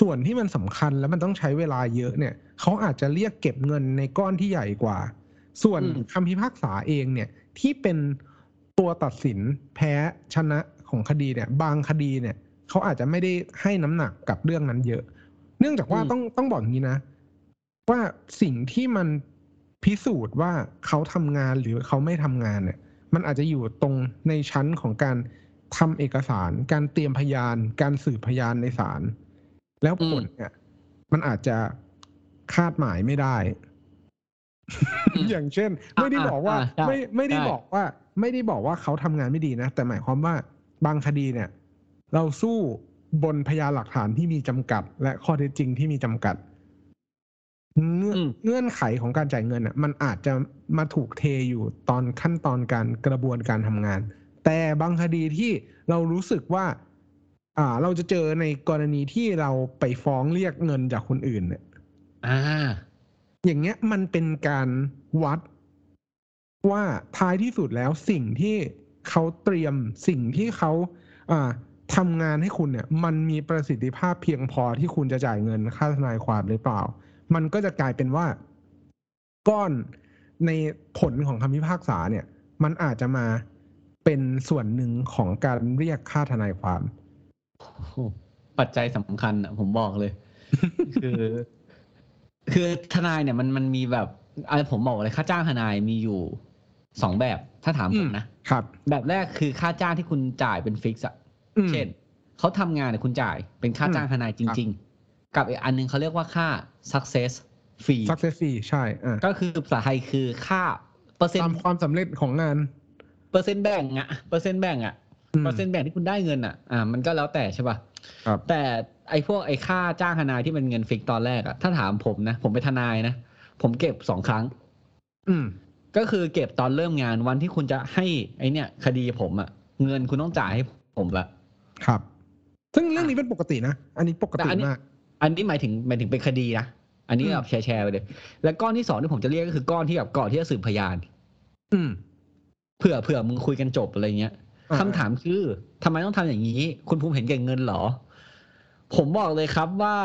ส่วนที่มันสำคัญแล้วมันต้องใช้เวลาเยอะเนี่ยเขาอาจจะเรียกเก็บเงินในก้อนที่ใหญ่กว่า ส่วนอืมคำพิพากษาเองเนี่ย ที่เป็นตัวตัดสินแพ้ชนะของคดีเนี่ย บางคดีเนี่ยเขาอาจจะไม่ได้ให้น้ำหนักกับเรื่องนั้นเยอะ เนื่องจากว่าต้องต้องบอกอย่างนี้นะ ว่าสิ่งที่มันพิสูจน์ว่าเขาทำงานหรือเขาไม่ทำงานเนี่ย มันอาจจะอยู่ตรงในชั้นของการทำเอกสาร การเตรียมพยาน การสืบพยานในศาลแล้วผลเนี่ย มันอาจจะคาดหมายไม่ได้อืมอย่างเช่นอะไม่ได้บอกว่าอะได้ไม่ไม่ได้ได้บอกว่า ไม่ได้บอกว่าเขาทำงานไม่ดีนะ แต่หมายความว่าบางคดีเนี่ย เราสู้บนพยานหลักฐานที่มีจำกัด และข้อเท็จจริงที่มีจำกัด เงื่อนอืมเงื่อนไขของการจ่ายเงินอะ มันอาจจะมาถูกเทอยู่ตอนขั้นตอนการกระบวนการทำงาน แต่บางคดีที่เรารู้สึกว่า อ่า เราจะเจอในกรณีที่เราไปฟ้องเรียกเงินจากคนอื่นเนี่ยอ่า อย่างเงี้ยมันเป็นการวัดว่าท้ายที่สุดแล้วสิ่งที่เขาเตรียมสิ่งที่เขาอ่าทำงานให้คุณเนี่ย มันมีประสิทธิภาพเพียงพอที่คุณจะจ่ายเงินค่าทนายความหรือเปล่า มันก็จะกลายเป็นว่า ก้อนในผลของคำพิพากษาเนี่ย มันอาจจะมาเป็นส่วนหนึ่งของการเรียกค่าทนายความโอ้โหปัจจัยสำคัญอะ ผมบอกเลย คือ คือทนายเนี่ยมันมันมีแบบอะไรผมบอกเลยค่าจ้างทนายมีอยู่สองแบบถ้าถามผมนะครับ แบบแรกคือค่าจ้างที่คุณจ่ายเป็นฟิกซ์อะอืมเช่นเขาทำงานเนี่ยคุณจ่ายเป็นค่าจ้างทนายจริง ๆ กับอีกอันหนึงเขาเรียกว่าค่า success fee success fee ใช่อ่าก็คือภาษาไทยคือค่าเปอร์เซ็นต์ตามความสำเร็จของงาน เปอร์เซ็นต์แบ่งอะเปอร์เซ็นต์แบ่งอะอืมเปอร์เซ็นต์แบ่งที่คุณได้เงินอะอ่า มันก็แล้วแต่ใช่ป่ะครับแต่ไอ้พวกไอ้ค่าจ้างทนายที่เป็นเงิน fix ตอนแรกอะถ้าถามผมนะ ผมเป็นทนายนะ ผมเก็บสองครั้ง อืม ก็คือเก็บตอนเริ่มงานวันที่คุณจะให้ไอ้เนี่ย คดีผมอะเงินคุณต้องจ่ายให้ผมละครับ ซึ่งเรื่องนี้เป็นปกตินะ อันนี้ปกติแต่อันนี้มาก อันนี้หมายถึงหมายถึงเป็นคดีนะอันนี้อืมแบบแชร์แชร์ไปเลย แล้วก้อนที่สองที่ผมจะเรียกก็คือก้อนที่แบบก่อนที่จะสืบพยาน อืมเผื่อเผื่อมึงคุยกันจบอะไรเงี้ยอ่าคำถามคือทำไมต้องทำอย่างนี้ คุณภูมิเห็นแก่เงินเหรอ ผมบอกเลยครับว่า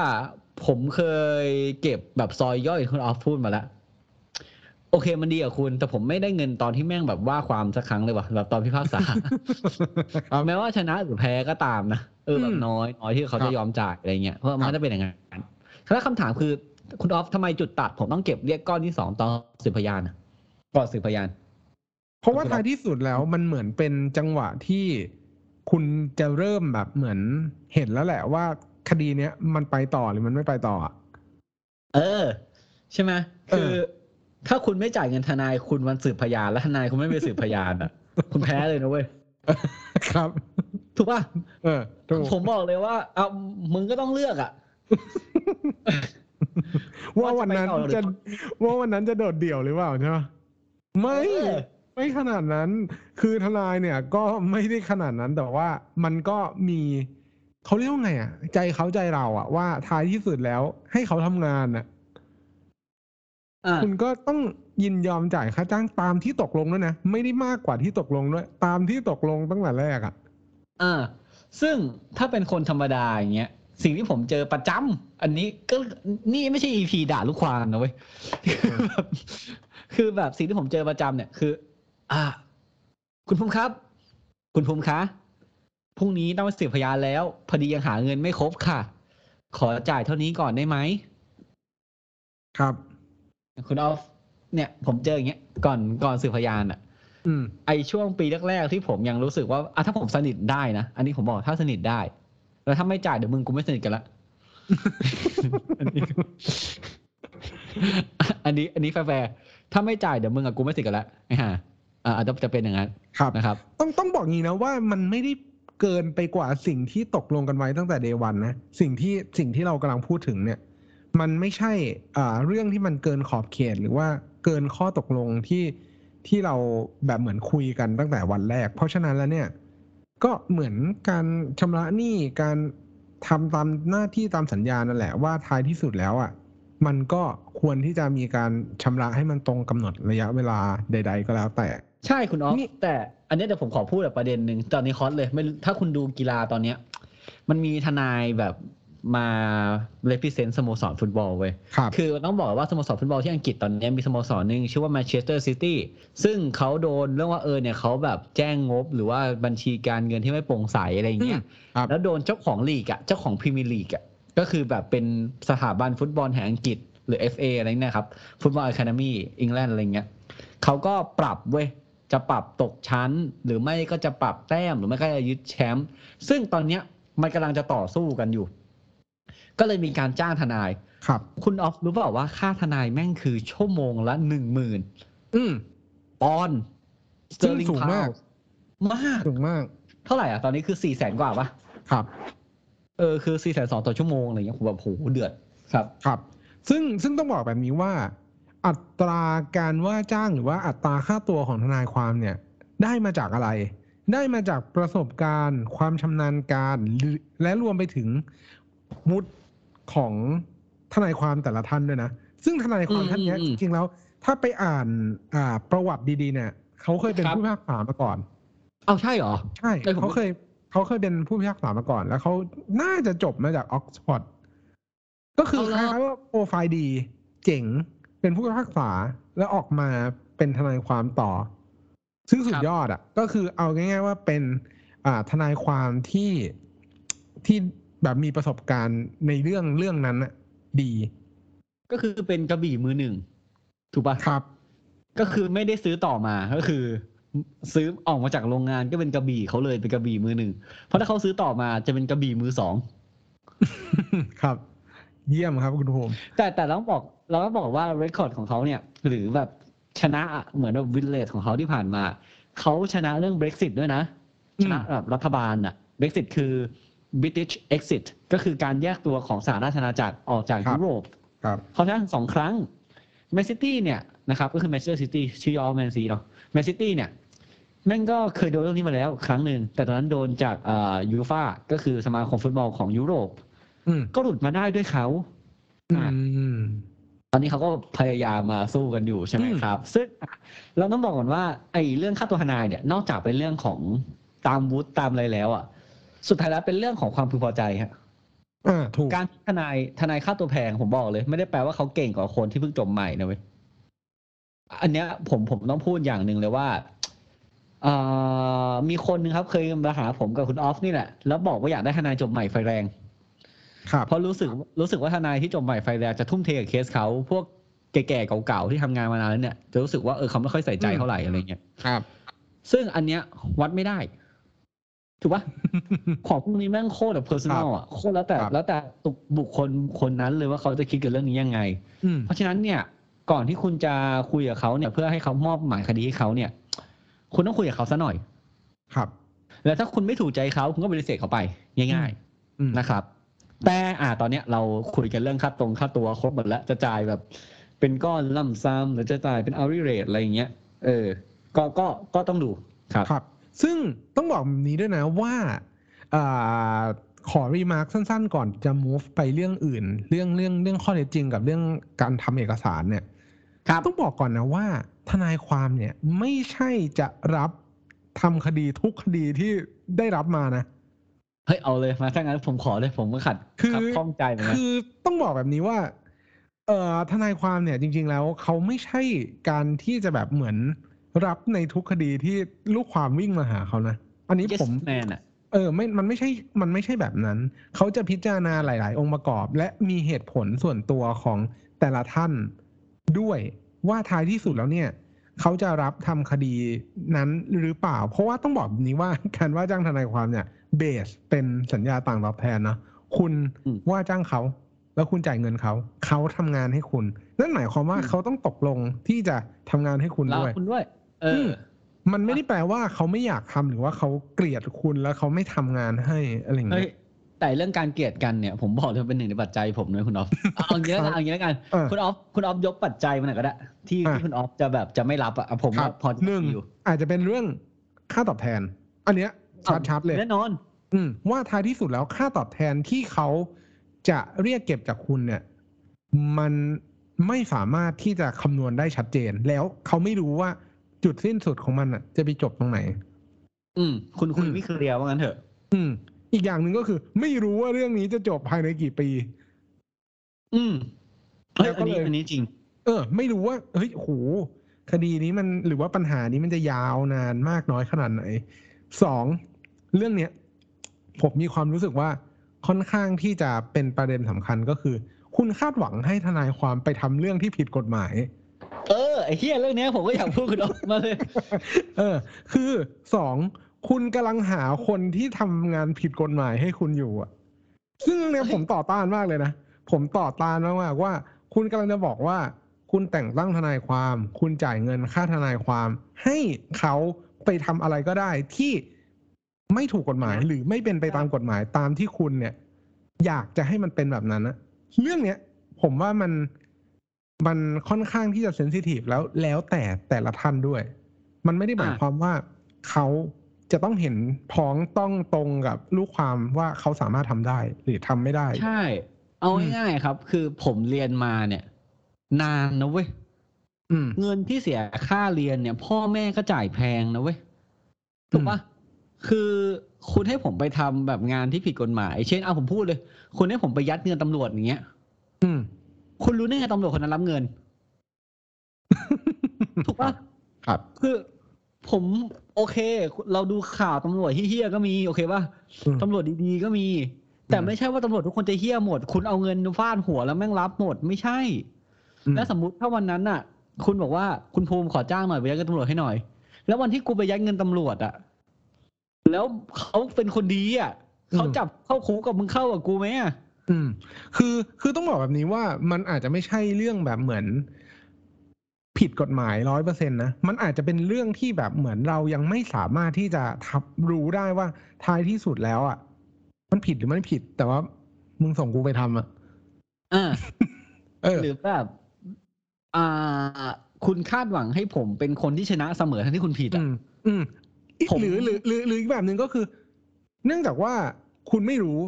ผมเคยเก็บแบบซอยย่อยคุณออฟพูดมาแล้ว โอเคมันดีกับคุณ แต่ผมไม่ได้เงินตอนที่แม่งแบบว่าความสักครั้งเลยว่ะแบบตอนพิพากษาครับแม้ว่าชนะหรือแพ้ก็ตามนะเออแบอืบมน้อยน้อยที่เขาครัจะบยอมจ่ายอะไรเงี้ยเพราะมันครัก็บจะเป็นอย่างนั้นแล้วคำถามคือคุณออฟทำไมจุดตัด ผมต้องเก็บเรียกก้อนที่สองตอนสืบพยานอะก่อนสืบพยาน เพราะว่าครับท้ายที่สุดแล้วมันเหมือนเป็นจังหวะที่คุณจะเริ่มแบบเหมือนเห็นแล้วแหละว่าคดีเนี้ยมันไปต่อหรือมันไม่ไปต่ออะเออ ใช่ไหมเออคือ ถ้าคุณไม่จ่ายเงินทนายคุณวันสืบพยาน แล้วทนายคุณไม่ไปสืบพยานอะ คุณแพ้เลยนะเว้ยครับ ถูกป่ะเออถูกผมบอกเลยว่า เอามึงก็ต้องเลือกอะว่าวันนั้นว่าจะจะไปต่อหรือว่าวันนั้นจะโดดเดี่ยวหรือเปล่าใช่ไหมไม่เออไม่ขนาดนั้น คือทนายเนี่ย ก็ไม่ได้ขนาดนั้นแต่ว่ามันก็มีเขาเรียกว่าไงอะ ใจเขาใจเราอะว่าท้ายที่สุดแล้วให้เขาทำงานอะอะ คุณก็ต้องยินยอมจ่ายค่าจ้างตามที่ตกลงด้วยนะ ไม่ได้มากกว่าที่ตกลงด้วย ตามที่ตกลงตั้งแต่แรกอะอ่าซึ่งถ้าเป็นคนธรรมดาอย่างเงี้ยสิ่งที่ผมเจอประจำอันนี้ก็นี่ไม่ใช่ EP ด่าลูกความนะเว้ยคือแบบคือแบบสิ่งที่ผมเจอประจำเนี่ยคือ อ่า คุณภูมิครับ คุณภูมิคะพรุ่งนี้ต้องไปสืบพยานแล้ว พอดียังหาเงินไม่ครบค่ะ ขอจ่ายเท่านี้ก่อนได้ไหมครับ คุณออฟเนี่ย ผมเจออย่างเงี้ยก่อนก่อนสืบพยานอะอืมไอช่วงปีแรกๆที่ผมยังรู้สึกว่าอะถ้าผมสนิทได้นะอันนี้ผมบอกถ้าสนิทได้ แล้วถ้าไม่จ่ายเดี๋ยวมึงกูไม่สนิทกันละอันนี้ อันนี้อันนี้แฟร์ๆถ้าไม่จ่ายเดี๋ยวมึงกับกูไม่สนิทกันละไอ้ห่าอ่าอาจจะจะเป็นอย่างนั้นครับนะครับ ต้องต้องบอกงี้นะว่ามันไม่ได้เกินไปกว่าสิ่งที่ตกลงกันไว้ตั้งแต่เดวันนะสิ่งที่สิ่งที่เรากำลังพูดถึงเนี่ย มันไม่ใช่อ่าเรื่องที่มันเกินขอบเขตหรือว่าเกินข้อตกลงที่ที่เราแบบเหมือนคุยกันตั้งแต่วันแรก เพราะฉะนั้นแล้วเนี่ย ก็เหมือนการชำระหนี้การทำตามหน้าที่ตามสัญญานั่นแหละว่าท้ายที่สุดแล้วอะ มันก็ควรที่จะมีการชำระให้มันตรงกำหนดระยะเวลาใด ๆ ก็แล้วแต่ ใช่คุณออฟนี่แต่อันเนี้ยเดี๋ยวผมขอพูดแบบประเด็นหนึ่งตอนนี้ฮอตเลยไม่รู้ถ้าคุณดูกีฬาตอนเนี้ย มันมีทนายแบบ มา represent สโมสรฟุตบอลเว้ยครับคือต้องบอกว่าสโมสรฟุตบอลที่อังกฤษตอนนี้มีสโมสรหนึ่งชื่อว่าแมนเชสเตอร์ซิตี้ซึ่งเขาโดนเรื่องว่าเออเนี่ยเขาแบบแจ้งงบหรือว่าบัญชีการเงินที่ไม่โปร่งใสอะไรอย่างเงี้ยครับแล้วโดนเจ้าของลีกอะเจ้าของพรีเมียร์ลีกอะก็คือแบบเป็นสถาบันฟุตบอลแห่งอังกฤษ หรือ FA อะไรเนี่ยครับฟุตบอลอะคาเดมี่อังกฤษอะไรเงี้ยเขาก็ปรับเว้ยจะปรับตกชั้น หรือไม่ก็จะปรับแต้มหรือไม่ก็จะยึดแชมป์ซึ่งตอนเนี้ยมันกำลังจะต่อสู้กันอยู่ ก็เลยมีการจ้างทนาย ครับ คุณออฟรู้เปล่าว่าค่าทนายแม่งคือชั่วโมงละหนึ่งหมื่นอืมปอนด์ซึ่งสูงมาก มาก สูงมาก เท่าไหร่อะ ตอนนี้คือสี่แสนกว่าปะครับ เออคือสี่แสนสองต่อชั่วโมงอะไรเงี้ยผมแบบโหเดือดครับ ครับ ซึ่งซึ่งต้องบอกแบบนี้ว่า อัตราการว่าจ้างหรือว่าอัตราค่าตัวของทนายความเนี่ย ได้มาจากอะไร ได้มาจากประสบการณ์ ความชำนาญการหรือและรวมไปถึงวุฒิ ของทนายความแต่ละท่านด้วยนะ ซึ่งทนายความท่านเนี้ยอืมจอืมริงๆแล้ว ถ้าไปอ่านอ่าประวัติดีๆ เนี่ย เขาเคยเป็นครับผู้พิพากษามาก่อน เอาใช่เหรอ ใช่เอ้ยผมเขาเคยเขาเคยเป็นผู้พิพากษามาก่อน แล้วเขาน่าจะจบมาจากออกซฟอร์ดก็คือเอาคเหรอล้ายๆว่าโปรไฟล์ดี เจ๋งเป็นผู้พิพากษาแล้วออกมาเป็นทนายความต่อ ซึ่งสุดยอดอะ ก็คือเอาง่าย ๆ ว่าเป็นอ่าทนายความที่ที่ แบบมีประสบการณ์ในเรื่องเรื่องนั้นน่ะดี ก็คือเป็นกระบี่มือหนึ่ง ถูกปะครับ ก็คือไม่ได้ซื้อต่อมาก็คือ ซื้อออกมาจากโรงงานก็เป็นกระบี่เขาเลยเป็นกระบี่มือหนึ่งเพราะถ้าเขาซื้อต่อมาจะเป็นกระบี่มือสองครับ เยี่ยมครับคุณภูมิแต่แต่เราต้องบอกเราต้องบอกว่า record ของเขาเนี่ย หรือแบบชนะอะเหมือนแบบวิลเลจของเขาที่ผ่านมาเขาชนะเรื่อง Brexit ด้วยนะอืมชนะแบบรัฐบาลอะ Brexit คือ British Exit ก็คือการแยกตัวของสหราชอาณาจักรออกจากยุโรปครับเขาชนะสองครั้งแมนซิตี้เนี่ยนะครับก็คือแมนเชสเตอร์ซิตี้ชื่อย่อแมนซิตี้เนาะแมนซิตี้เนี่ยแม่งก็เคยโดนเรื่องนี้มาแล้วครั้งหนึ่ง แต่ตอนนั้นโดนจากอ่ายูฟาก็คือสมาคมฟุตบอลของยุโรปอืมก็หลุดมาได้ด้วยเขาอะอืมตอนนี้เขาก็พยายามมาสู้กันอยู่ใช่ไหมอืมครับ ซึ่งเราต้องบอกก่อนว่าไอ้เรื่องค่าตัวทนายเนี่ย นอกจากเป็นเรื่องของตามวุฒิตามอะไรแล้วอะ สุดท้ายแล้วเป็นเรื่องของความพึงพอใจครับอ่าถูกการทนายทนายค่าตัวแพงผมบอกเลย ไม่ได้แปลว่าเขาเก่งกว่าคนที่เพิ่งจบใหม่นะเว้ยอันเนี้ยผมผมต้องพูดอย่างหนึ่งเลยว่าเอ่อมีคนหนึงครับ เคยมาหาผมกับคุณออฟนี่แหละแล้วบอกว่าอยากได้ทนายจบใหม่ไฟแรงครับเพราะรู้สึกรู้สึกว่าทนายที่จบใหม่ไฟแรงจะทุ่มเทกับเคสเขาพวกแก่ๆเก่าๆที่ทำงานมานานแล้วเนี่ยจะรู้สึกว่าเออเขาไม่ค่อยใส่ใจอืมเท่าไหร่อะไรเงี้ยครับ ซึ่งอันเนี้ยวัดไม่ได้ ถูกปะของพวกนี้แม่งโคตรแบบ personal อะโคตรแล้วแต่ครับแล้วแต่ตุกบุคคลคนนั้นเลยว่าเขาจะคิดกับเรื่องนี้ยังไงอืมเพราะฉะนั้นเนี่ย ก่อนที่คุณจะคุยกับเขาเนี่ย เพื่อให้เขามอบหมายคดีให้เขาเนี่ย คุณต้องคุยกับเขาซะหน่อย ครับ แล้วถ้าคุณไม่ถูกใจเขาคุณก็ปฏิเสธเขาไปง่ายอืมๆนะครับ แต่อ่าตอนเนี้ยเราคุยกันเรื่องค่าตรงค่าตัวครบหมดแล้วจะจ่ายแบบ เป็นก้อนล่ำซ้ำหรือจะจ่ายเป็นอาริเรทอะไรอย่างเงี้ยเออ ก็ก็ก็ต้องดูครับครับ ซึ่งต้องบอกแบบนี้ด้วยนะว่าอ่าขอรีมาร์คสั้นๆ ก่อนจะ move ไปเรื่องอื่น เรื่องเรื่องเรื่องข้อเท็จจริงกับเรื่องการทำเอกสารเนี่ยครับต้องบอกก่อนนะว่า ทนายความเนี่ยไม่ใช่จะรับทำคดีทุกคดีที่ได้รับมานะเฮ้ยเอาเลยมาถ้างั้นผมขอเลยผมก็ขัดคือขัดข้องใจเหมือนกันคือต้องบอกแบบนี้ว่า เอ่อทนายความเนี่ยจริง ๆ แล้วเขาไม่ใช่การที่จะแบบเหมือน รับในทุกคดีที่ลูกความวิ่งมาหาเขานะ อันนี้ Yes ผม man อะเออไม่มันไม่ใช่มันไม่ใช่แบบนั้น เขาจะพิจารณาหลาย ๆ องค์ประกอบ และมีเหตุผลส่วนตัวของแต่ละท่านด้วยว่าท้ายที่สุดแล้วเนี่ย เขาจะรับทำคดีนั้นหรือเปล่า เพราะว่าต้องบอกแบบนี้ว่าการว่าจ้างทนายความเนี่ย เบสเป็นสัญญาต่างตอบแทนเนาะคุณอืมว่าจ้างเขาแล้วคุณจ่ายเงินเขา เขาทำงานให้คุณ นั่นหมายความว่าอืมเขาต้องตกลงที่จะทำงานให้คุณลาด้วยคุณด้วย เอออมมันไม่ได้แปลว่าเขาไม่อยากทำหรือว่าเขาเกลียดคุณแล้วเขาไม่ทำงานให้อะไรอย่างเฮ้ยเงี้ยแต่เรื่องการเกลียดกันเนี่ยผมบอกเลยเป็นหนึ่งในปัจจัยผมด้วยคุณออฟเอาอย่างนี้แล้วกันเอาอย่างนี้แล้วกันเออคุณออฟคุณออฟยกปัจจัยมาหน่อยก็ได้ที่อะที่คุณออฟจะแบบจะไม่รับอะผมครัว่าบพอจะหนึ่งอยู่อาจจะเป็นเรื่องค่าตอบแทน อันเนี้ยชัดๆเลยแน่นอน อืมว่าท้ายที่สุดแล้วค่าตอบแทนที่เขาจะเรียกเก็บจากคุณเนี่ย มันไม่สามารถที่จะคำนวณได้ชัดเจน แล้วเขาไม่รู้ว่า จุดสิ้นสุดของมันอะ จะไปจบตรงไหน อืม คุณคุยอืมไม่เคลียร์ว่างั้นเถอะ อืม อีกอย่างหนึ่งก็คือ ไม่รู้ว่าเรื่องนี้จะจบภายในกี่ปี อืมเฮ้ยแล้วก็อันนี้เลยอันนี้จริง เออ ไม่รู้ว่าเฮ้ยโหคดีนี้มันหรือว่าปัญหานี้มันจะยาวนานมากน้อยขนาดไหนสองเรื่องเนี้ย ผมมีความรู้สึกว่าค่อนข้างที่จะเป็นประเด็นสำคัญก็คือ คุณคาดหวังให้ทนายความไปทำเรื่องที่ผิดกฎหมาย เออไอ้เฮียเรื่องเนี้ยผมก็อยากพูดคุณออฟมาเลย เออ คือสองคุณกำลังหาคนที่ทำงานผิดกฎหมายให้คุณอยู่อะซึ่งเรื่องเนี้ยผมต่อต้านมากเลยนะ ผมต่อต้านมากๆว่า คุณกำลังจะบอกว่า คุณแต่งตั้งทนายความ คุณจ่ายเงินค่าทนายความ ให้เขาไปทำอะไรก็ได้ที่ไม่ถูกกฎหมายนะหรือไม่เป็นไปตามกฎหมายตามที่คุณเนี่ย อยากจะให้มันเป็นแบบนั้นนะเรื่องเนี้ย ผมว่ามัน มันค่อนข้างที่จะเซนซิทีฟแล้วแล้วแต่แต่ละท่านด้วย มันไม่ได้หมายอะความว่าเขาจะต้องเห็นพ้องต้องตรงกับลูกความว่าเขาสามารถทำได้หรือทำไม่ได้ ใช่ เอาอืมง่ายๆครับ คือผมเรียนมาเนี่ย นานนะเว้ยอืมเงินที่เสียค่าเรียนเนี่ย พ่อแม่ก็จ่ายแพงนะเว้ยถูกปะคือคุณให้ผมไปทำแบบงานที่ผิดกฎหมาย เช่นเอาผมพูดเลย คุณให้ผมไปยัดเงินตำรวจอย่างเงี้ย อืม คุณรู้ได้ไงตำรวจคนนั้นรับเงิน ถูกปะครับ คือผมโอเค เราดูข่าวตำรวจเฮี้ยๆก็มีโอเคป่ะอืมตำรวจดีๆก็มี แต่อืมไม่ใช่ว่าตำรวจทุกคนจะเฮี้ยหมด คุณเอาเงินฟาดหัวแล้วแม่งรับหมดไม่ใช่อืมแล้วสมมติถ้าวันนั้นน่ะ คุณบอกว่าคุณภูมิขอจ้างหน่อยไปยัดเงินตำรวจให้หน่อย แล้ววันที่กูไปยัดเงินตำรวจอะแล้วเขาเป็นคนดีอะเขาจับเข้าคุกกับมึงเข้ากับกูไหมอะ อืม คือคือต้องบอกแบบนี้ว่ามันอาจจะไม่ใช่เรื่องแบบเหมือน ผิดกฎหมายร้อยเปอร์เซ็นต์นะมันอาจจะเป็นเรื่องที่แบบเหมือนเรายังไม่สามารถที่จะทับรู้ได้ว่าท้ายที่สุดแล้วอะ มันผิดหรือไม่ผิด แต่ว่ามึงส่งกูไปทำอะอ่าเออหรือแบบอ่า คุณคาดหวังให้ผมเป็นคนที่ชนะเสมอทั้งที่คุณผิดอือะมอืมอีกผมหรือหรือหรือหรืออีกแบบหนึ่งก็คือ เนื่องจากว่าคุณไม่รู้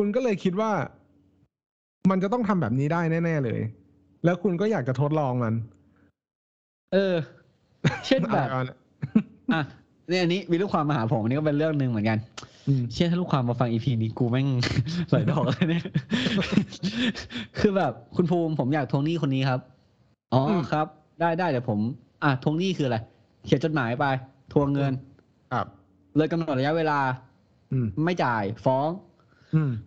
คุณก็เลยคิดว่า มันจะต้องทำแบบนี้ได้แน่ ๆ เลย แล้วคุณก็อยากจะทดลองมัน เออ เช่นแบบอะไรวะเนี่ยอะเนี่ยอันนี้มีลูกความมาหาผมอันนี้ก็เป็นเรื่องหนึ่งเหมือนกันอืมเชื่อถ้าลูกความมาฟังอีพีนี้กูแม่งหลายดอกเลยเนี่ย คือแบบคุณภูมิผมอยากทวงหนี้คนนี้ครับ อ๋ออมครับ ได้ได้เดี๋ยวผม อะทวงหนี้คืออะไร เขียนจดหมายไป ทวงเงิน ครับ เลยกำหนดระยะเวลาอืมไม่จ่ายฟ้องอืม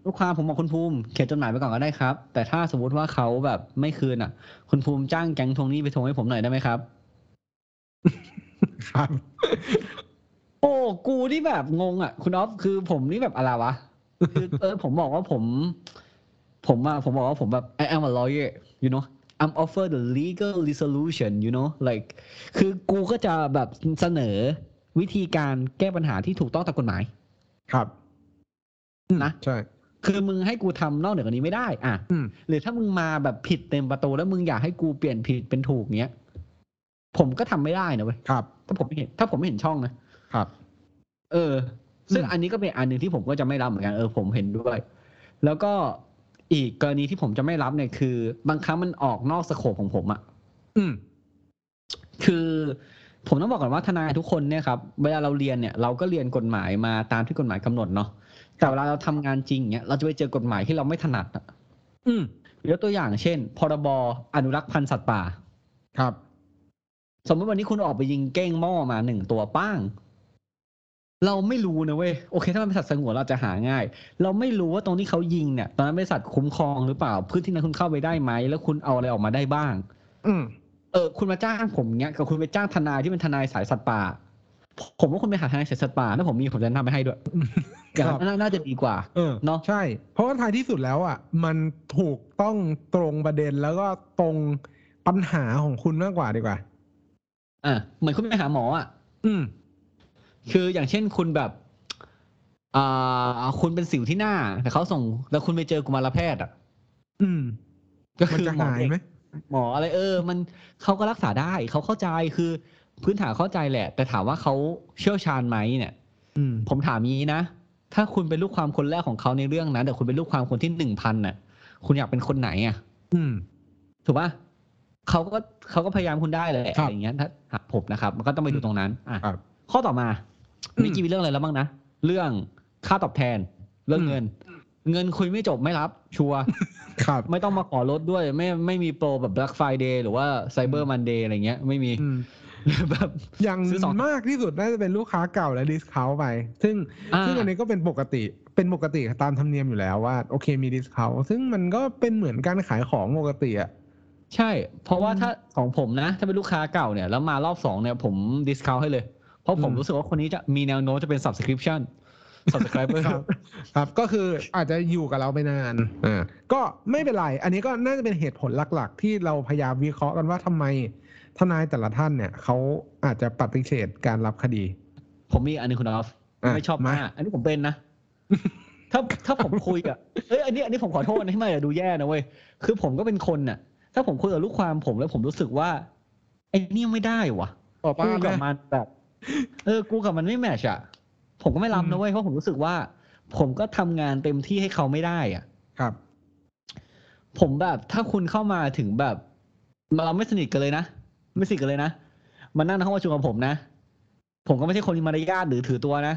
ลูกความผมบอกคุณภูมิเขียนจดหมายไปก่อนก็ได้ครับ แต่ถ้าสมมติว่าเขาแบบไม่คืนอะ คุณภูมิจ้างแก๊งทวงหนี้ไปทวงให้ผมหน่อยได้ไหมครับ ครับ โอ้กูนี่แบบงงอะ คุณออฟคือผมนี่แบบอะไรวะคือเออผมบอกว่าผม ผมอะผมบอกว่าผมแบบ I am a lawyer you know I'm offer the legal resolution you know like คือกูก็จะแบบเสนอวิธีการแก้ปัญหาที่ถูกต้องตามกฎหมาย ครับ นะใช่คือมึงให้กูทำนอกเหนือจากนี้ไม่ได้ อะอืมหรือถ้ามึงมาแบบผิดเต็มประตูแล้วมึงอยากให้กูเปลี่ยนผิดเป็นถูกเนี้ยผมก็ทำไม่ได้นะเว้ยครับ ถ้าผมไม่เห็น ถ้าผมไม่เห็นช่องนะครับ เออ ซึ่งอืมอันนี้ก็เป็นอันหนึ่งที่ผมก็จะไม่รับเหมือนกันเออผมเห็นด้วย แล้วก็อีกกรณีที่ผมจะไม่รับเนี่ยคือ บางครั้งมันออกนอกสโคปของผมอะอืม คือผมต้องบอกก่อนว่าทนายทุกคนเนี่ยครับ เวลาเราเรียนเนี่ย เราก็เรียนกฎหมายมาตามที่กฎหมายกำหนดเนาะ แต่เวลาเราทำงานจริงเนี่ยเราจะไปเจอกฎหมายที่เราไม่ถนัดอะอืมยกตัวอย่างเช่น พรบอนุรักษ์พันธุ์สัตว์ป่า ครับ สมมติวันนี้คุณออกไปยิงเก้งหม้อมาหนึ่งตัวป้าง เราไม่รู้นะเว้ยโอเค ถ้ามันเป็นสัตว์สงวนเราจะหาง่าย เราไม่รู้ว่าตรงที่เขายิงเนี่ย ตอนนั้นเป็นสัตว์คุ้มครองหรือเปล่าพื้นที่นั้นคุณเข้าไปได้ไหมแล้วคุณเอาอะไรออกมาได้บ้าง อืมเออ คุณมาจ้างผมเนี้ยกับคุณไปจ้างทนายที่เป็นทนายสายสัตว์ป่า ผมว่าคุณไปหาทนายสายสัตว์ป่าถ้าผมมีผมจะแนะนำไปให้ด้วยอย่างครับนั้นน่าจะดีกว่า เออเนอะใช่ เพราะว่าท้ายที่สุดแล้วอะ มันถูกต้องตรงประเด็นแล้วก็ตรงปัญหาของคุณมากกว่าดีกว่า อะเหมือนคุณไปหาหมออะ อืม คืออย่างเช่นคุณแบบอ่าคุณเป็นสิวที่หน้า แต่เขาส่ง แล้วคุณไปเจอกุมารแพทย์อะ อืม ก็มันคือจะหมอหายเด็กไหมหมออะไรเออ มันเขาก็รักษาได้เขาเข้าใจคือ พื้นฐานเข้าใจแหละ แต่ถามว่าเขาเชี่ยวชาญไหมเนี่ยอืมผมถามงี้นะ ถ้าคุณเป็นลูกความคนแรกของเขาในเรื่องนั้นแต่คุณเป็นลูกความคนที่หนึ่งพันน่ะ คุณอยากเป็นคนไหนอะอืมถูกปะเขาก็เขาก็พยายามคุณได้เลยครับอะไรอย่างเงี้ยถ้าหากผมนะครับ มันก็ต้องไปดูตรงนั้น อะครับข้อต่อมาอืมมีกี่เรื่องอะไรแล้วบ้างนะเรื่องค่าตอบแทน เรื่องอืมเงิน เงินคุยไม่จบไม่รับ ชัวร์ครับ ไม่ต้องมาขอลดด้วย ไม่ไม่มีโปรแบบ Black Friday หรือว่า Cyber Monday อะไรเงี้ย ไม่มีอืม แบบอย่างซื้อสองมากที่สุดน่าจะเป็นลูกค้าเก่าและ discount ไป ซึ่งอ่าซึ่งอันนี้ก็เป็นปกติเป็นปกติตามธรรมเนียมอยู่แล้วว่าโอเคมี discount ซึ่งมันก็เป็นเหมือนการขายของปกติอะใช่ เพราะว่าอืมถ้าของผมนะ ถ้าเป็นลูกค้าเก่าเนี่ย แล้วมารอบสองเนี่ยผม discount ให้เลย เพราะผมอืมรู้สึกว่าคนนี้จะมีแนวโน้มจะเป็น subscription subscriber ครับครับ ก็คืออาจจะอยู่กับเราไปนานอ่าก็ไม่เป็นไร อันนี้ก็น่าจะเป็นเหตุผลหลัก ๆ ที่เราพยายามวิเคราะห์กันว่าทำไม ทนายแต่ละท่านเนี่ยเขาอาจจะปฏิเสธการรับคดี ผมมีอันหนึงคุณออฟอะไม่ชอบมามากอันนี้ผมเป็นนะถ้าถ้าผมคุยกับเอ้ยอันนี้อันนี้ผมขอโทษนะที่ไม่ดูแย่นะเว้ยคือผมก็เป็นคนน่ะ ถ้าผมคุยกับลูกความผมแล้วผมรู้สึกว่าไอ้นี่ไม่ได้วะต่อกูป้านไหมกับมันแบบเออกูกับมันไม่แมทช์อะผมก็ไม่รับอืมนะเว้ยเพราะผมรู้สึกว่า ผมก็ทำงานเต็มที่ให้เขาไม่ได้อะ ครับ ผมแบบถ้าคุณเข้ามาถึงแบบเราไม่สนิทกันเลยนะ ไม่สนิทกันเลยนะมานั่งในห้องประชุมกับผมนะ ผมก็ไม่ใช่คนมีมารยาทหรือถือตัวนะ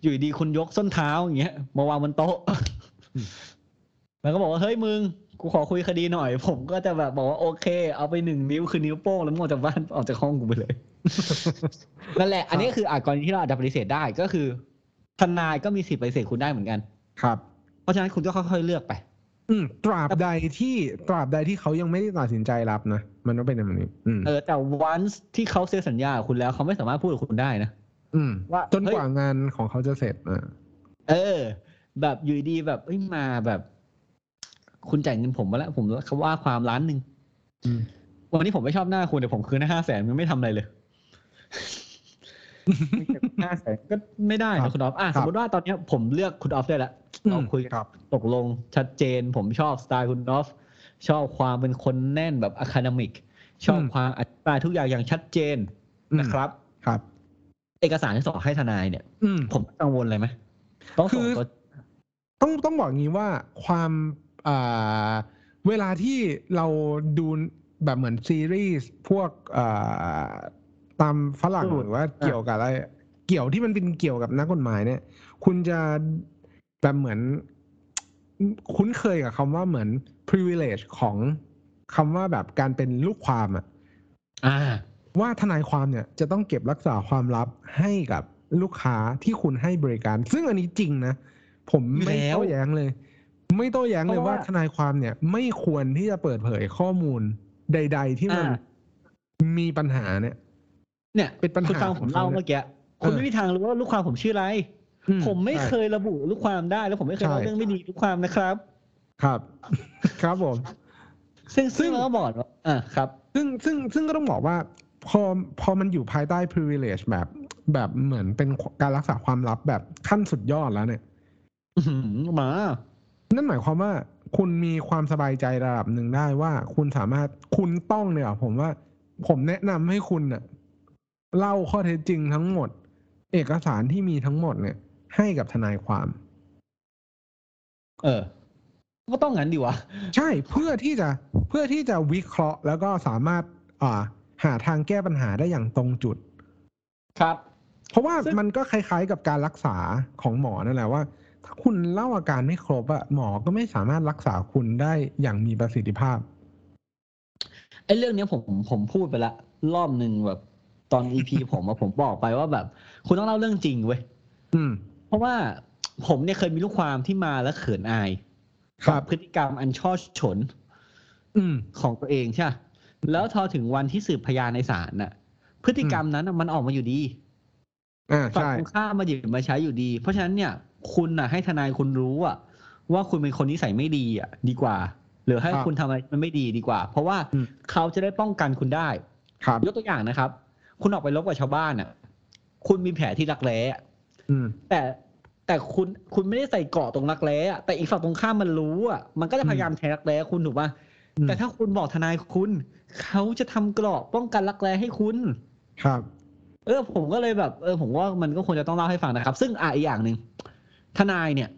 อยู่ดีๆคุณยกส้นเท้าอย่างเงี้ยมาวางบนโต๊ะแล้วก็บอกว่าเฮ้ยมึงกูขอคุยคดีหน่อย ผมก็จะแบบบอกว่าโอเค เอาไปหนึ่งนิ้วคือนิ้วโป้งแล้วมึงออกจากบ้านออกจากห้องกูไปเลยนั่นแหละ อันนี้ก็คืออาจกรณีที่เราอาจจะปฏิเสธได้ก็คือ ทนายก็มีสิทธิ์ปฏิเสธคุณได้เหมือนกัน ครับ เพราะฉะนั้นคุณก็ค่อยๆเลือกไป อืมตราบใดที่ตราบใดที่เขายังไม่ได้ตัดสินใจรับนะ มันต้องเป็นแบบนี้อืมเออแต่ once ที่เขาเซ็นสัญญากับคุณแล้วเขาไม่สามารถพูดกับคุณได้นะอืมว่าจนเฮ้ยกว่างานของเขาจะเสร็จอ่าเออ แบบอยู่ดีๆแบบเอ้ยมาแบบ คุณจ่ายเงินผมมาแล้ว ผมค่าว่าความล้านหนึ่งอืมวันนี้ผมไม่ชอบหน้าคุณแต่ผมคืนห้าแสนมันไม่ทำอะไรเลยห้าแสนก็ไม่ได้นะครับคุณออฟอะครัสบมมติว่าตอนเนี้ยผมเลือกคุณออฟได้แล้วเราคุยกันครับตกลงชัดเจน ผมชอบสไตล์คุณออฟ ชอบความเป็นคนแน่นแบบ academic ชอบอืมความอธิบายทุกอย่างอย่างชัดเจนอืมนะครับ ครับ เอกสารที่ส่งให้ทนายเนี่ย อืมผมกังวลเลยไหมต้องส่งคือตัวต้องต้องบอกงี้ว่าความอ่าเวลาที่เราดูแบบเหมือนซีรีส์พวกอ่าตามฝรั่งสูตรหรือว่าเกี่ยวกับอะไร เกี่ยวที่มันเป็นเกี่ยวกับนักกฎหมายเนี่ย คุณจะแบบเหมือนคุ้นเคยกับคำว่าเหมือน privilege ของคำว่าแบบการเป็นลูกความอะอ่าว่าทนายความเนี่ยจะต้องเก็บรักษาความลับให้กับลูกค้าที่คุณให้บริการ ซึ่งอันนี้จริงนะ ผมไม่อยู่แล้วโต้แย้งเลย ไม่โต้แย้งเลยเพราะว่าว่าทนายความเนี่ย ไม่ควรที่จะเปิดเผยข้อมูลใด ๆ ที่มันอ่ามีปัญหาเนี่ย เนี่ย เป็นปัญหาคุณฟังผมเล่าของเขาเนี่ยเมื่อกี้คุณเออไม่มีทางรู้ว่าลูกความผมชื่ออะไรอืผมไม่ใช่เคยระบุลูกความได้ แล้วผมไม่เคยใช่เล่าเรื่องไม่ดีลูกความนะครับ ครับ ครับผม ซึ่งซึ่ซึ่งงเราก็บอกว่าอ่าครับ ซึ่งซึ่งซึ่งก็ต้องบอกว่า พอพอมันอยู่ภายใต้ privilege แบบ แบบเหมือนเป็นการรักษาความลับแบบขั้นสุดยอดแล้วเนี่ยอื้อหือมา นั่นหมายความว่าคุณมีความสบายใจระดับหนึ่งได้ว่า คุณสามารถคุณต้องเนี่ย ผมว่า ผมแนะนำให้คุณเน่ะเล่าข้อเท็จจริงทั้งหมด เอกสารที่มีทั้งหมดเนี่ย ให้กับทนายความ เออ ก็ต้องงั้นดีวะ ใช่เพื่อที่จะเพื่อที่จะวิเคราะห์ แล้วก็สามารถอ่าหาทางแก้ปัญหาได้อย่างตรงจุด ครับ เพราะว่าซึ่งมันก็คล้าย ๆ กับการรักษาของหมอนั่นแหละว่า ถ้าคุณเล่าอาการไม่ครบอะหมอก็ไม่สามารถรักษาคุณได้อย่างมีประสิทธิภาพไอ้เรื่องเนี้ยผมผมพูดไปละรอบหนึ่งแบบตอนอีพีผมอะผมบอกไปว่าแบบ คุณต้องเล่าเรื่องจริงเว้ยอืมเพราะว่าผมเนี่ยเคยมีลูกความที่มาแล้วเขินอาย ครับกัพฤติกรรมอันช่อฉนอืมของตัวเองใช่ปะแล้วทอถึงวันที่สืบพยานในศาลน่ะ พฤติกรรมนั้นน่ะมันออกมาอยู่ดีอ่าฝั่งใช่ตรงข้ามมาหยิบมาใช้อยู่ดี เพราะฉะนั้นเนี่ย คุณน่ะ ให้ทนายคุณรู้อะว่าคุณเป็นคนนิสัยไม่ดีอะดีกว่า หรือให้ครับคุณทำอะไรมันไม่ดีดีกว่า เพราะว่าอืมเขาจะได้ป้องกันคุณได้ครับยกตัวอย่างนะครับ คุณออกไปรบกับชาวบ้านอะ คุณมีแผลที่รักแร้อะอืมแต่ แต่คุณคุณไม่ได้ใส่เกราะตรงรักแร้อะแต่อีกฝั่งตรงข้ามมันรู้อะมันก็จะพยายามแทงรักแร้คุณถูกป่ะอืมแต่ถ้าคุณบอกทนายคุณ เขาจะทำเกราะป้องกันรักแร้ให้คุณ ครับ เออ ผมก็เลยแบบ เออ ผมว่ามันก็ควรจะต้องเล่าให้ฟังนะครับ ซึ่งอะอีกอย่างหนึ่งทนายเนี่ย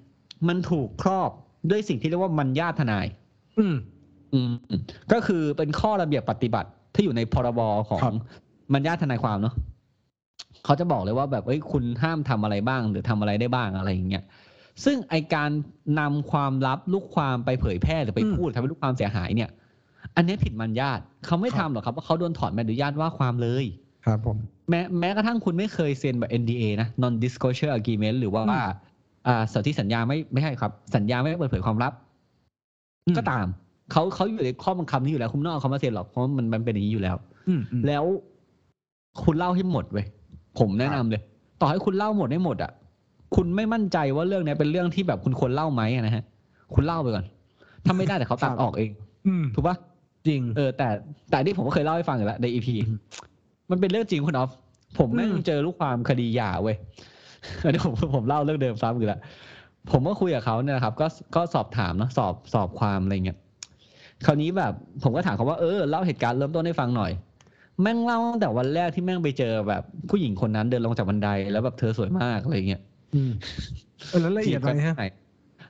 มันถูกครอบด้วยสิ่งที่เรียกว่ามันญาติทนาย อืม อืม ก็คือเป็นข้อระเบียบปฏิบัติที่อยู่ในพรบของครับมันญาติทนายความเนาะ เขาจะบอกเลยว่าแบบเอ้ยคุณห้ามทำอะไรบ้าง หรือทำอะไรได้บ้างอะไรอย่างเงี้ยซึ่งไอการนำความลับลูกความไปเผยแพร่หรือไปพูดทำให้ลูกความเสียหายเนี่ย อันนี้ผิดมันญาติเขาไม่ทำหรอกครับว่าเขาโดนถอนใบอนุญาตว่าความเลย ครับผม แม้แม้กระทั่งคุณไม่เคยเซ็นแบบ NDA นะ non disclosure agreement หรือว่าอืมอ่าสนธิสัญญาไม่ไม่ใช่ครับ สัญญาไม่เปิดเผยความลับอืมก็ตามเขาเขาอยู่ในข้อบังคับนี้อยู่แล้ว คุณไม่ต้องเอาเขามาเซ็นหรอกเพราะมันมันเป็นอย่างนี้อยู่แล้วอืมอืมแล้วคุณเล่าให้หมดเว้ย ผมแนะนำเลย ต่อให้คุณเล่าหมดให้หมดอะคุณไม่มั่นใจว่าเรื่องเนี้ยเป็นเรื่องที่แบบคุณควรเล่าไหมอะนะฮะ คุณเล่าไปก่อน ถ้าไม่ได้แต่เขาตัดออกเอง อืมถูกปะจริง เออ แต่แต่ที่ผมก็เคยเล่าให้ฟังอยู่แล้วในอีพีอืมมันเป็นเรื่องจริงคุณออฟผมแม่งอืมเจอลูกความคดีหย่าเว้ยอันนี้ผมผมเล่าเรื่องเดิมซ้ำอีกแล้วผมก็คุยกับเขาเนี่ยนะครับ ก็ก็สอบถามเนอะสอบสอบความอะไรเงี้ยคราวนี้แบบ ผมก็ถามเขาว่าเออเล่าเหตุการณ์เริ่มต้นให้ฟังหน่อย แม่งเล่าตั้งแต่วันแรกที่แม่งไปเจอแบบผู้หญิงคนนั้นเดินลงจากบันไดแล้วแบบเธอสวยมากอะไรเงี้ยอืมเออแล้วละเอียดอะไรฮะ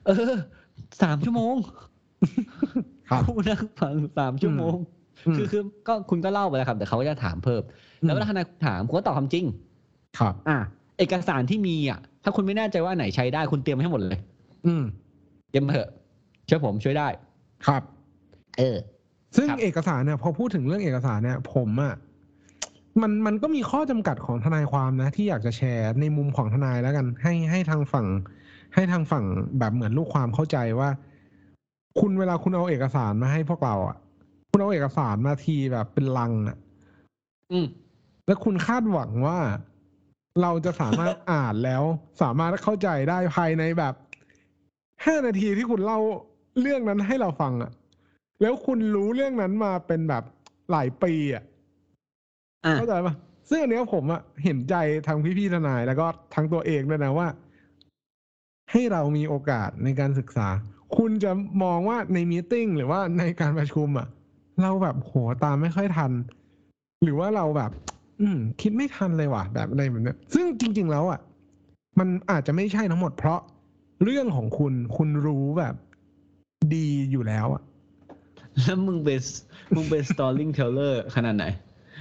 เออสามชั่วโมงครับคู่นั่งฟังสามชั่วโมงมคือคือก็คุณก็เล่าไปแล้วครับ แต่เขาก็จะถามเพิ่ม แล้วเวลาทนายถามคุณก็ตอบความจริง ครับ อะเอกสารที่มีอะ ถ้าคุณไม่แน่ใจว่าอันไหนใช้ได้คุณเตรียมให้หมดเลย อืมเตรียมมาเถอะเชื่อผมช่วยได้ ครับ เออ ซึ่งครับเอกสารเนี่ยพอพูดถึงเรื่องเอกสารเนี่ยผมอะมันมันก็มีข้อจำกัดของทนายความนะที่อยากจะแชร์ในมุมของทนายแล้วกัน ให้ให้ทางฝั่ง ให้ทางฝั่งแบบเหมือนลูกความเข้าใจว่า คุณเวลาคุณเอาเอกสารมาให้พวกเราอะคุณเอาเอกสารมาทีแบบเป็นลังอะอืมแล้วคุณคาดหวังว่าเราจะสามารถอ่านแล้ว สามารถเข้าใจได้ภายในแบบห้านาทีที่คุณเล่าเรื่องนั้นให้เราฟังอะ แล้วคุณรู้เรื่องนั้นมาเป็นแบบหลายปีอะอะเข้าใจปะซึ่งอันเนี้ยผมอะเห็นใจทางพี่ๆทนายแล้วก็ทั้งตัวเองด้วยนะว่า ให้เรามีโอกาสในการศึกษา คุณจะมองว่าในมีตติ้งหรือว่าในการประชุมอะเราแบบโหตามไม่ค่อยทัน หรือว่าเราแบบ อืม คิดไม่ทันเลยว่ะแบบอะไรแบบเนี้ยซึ่งจริง ๆ แล้วอะ มันอาจจะไม่ใช่ทั้งหมดเพราะเรื่องของคุณคุณรู้แบบดีอยู่แล้วอะ แล้วมึงเป็นมึงเป็น stalling teller ขนาดไหน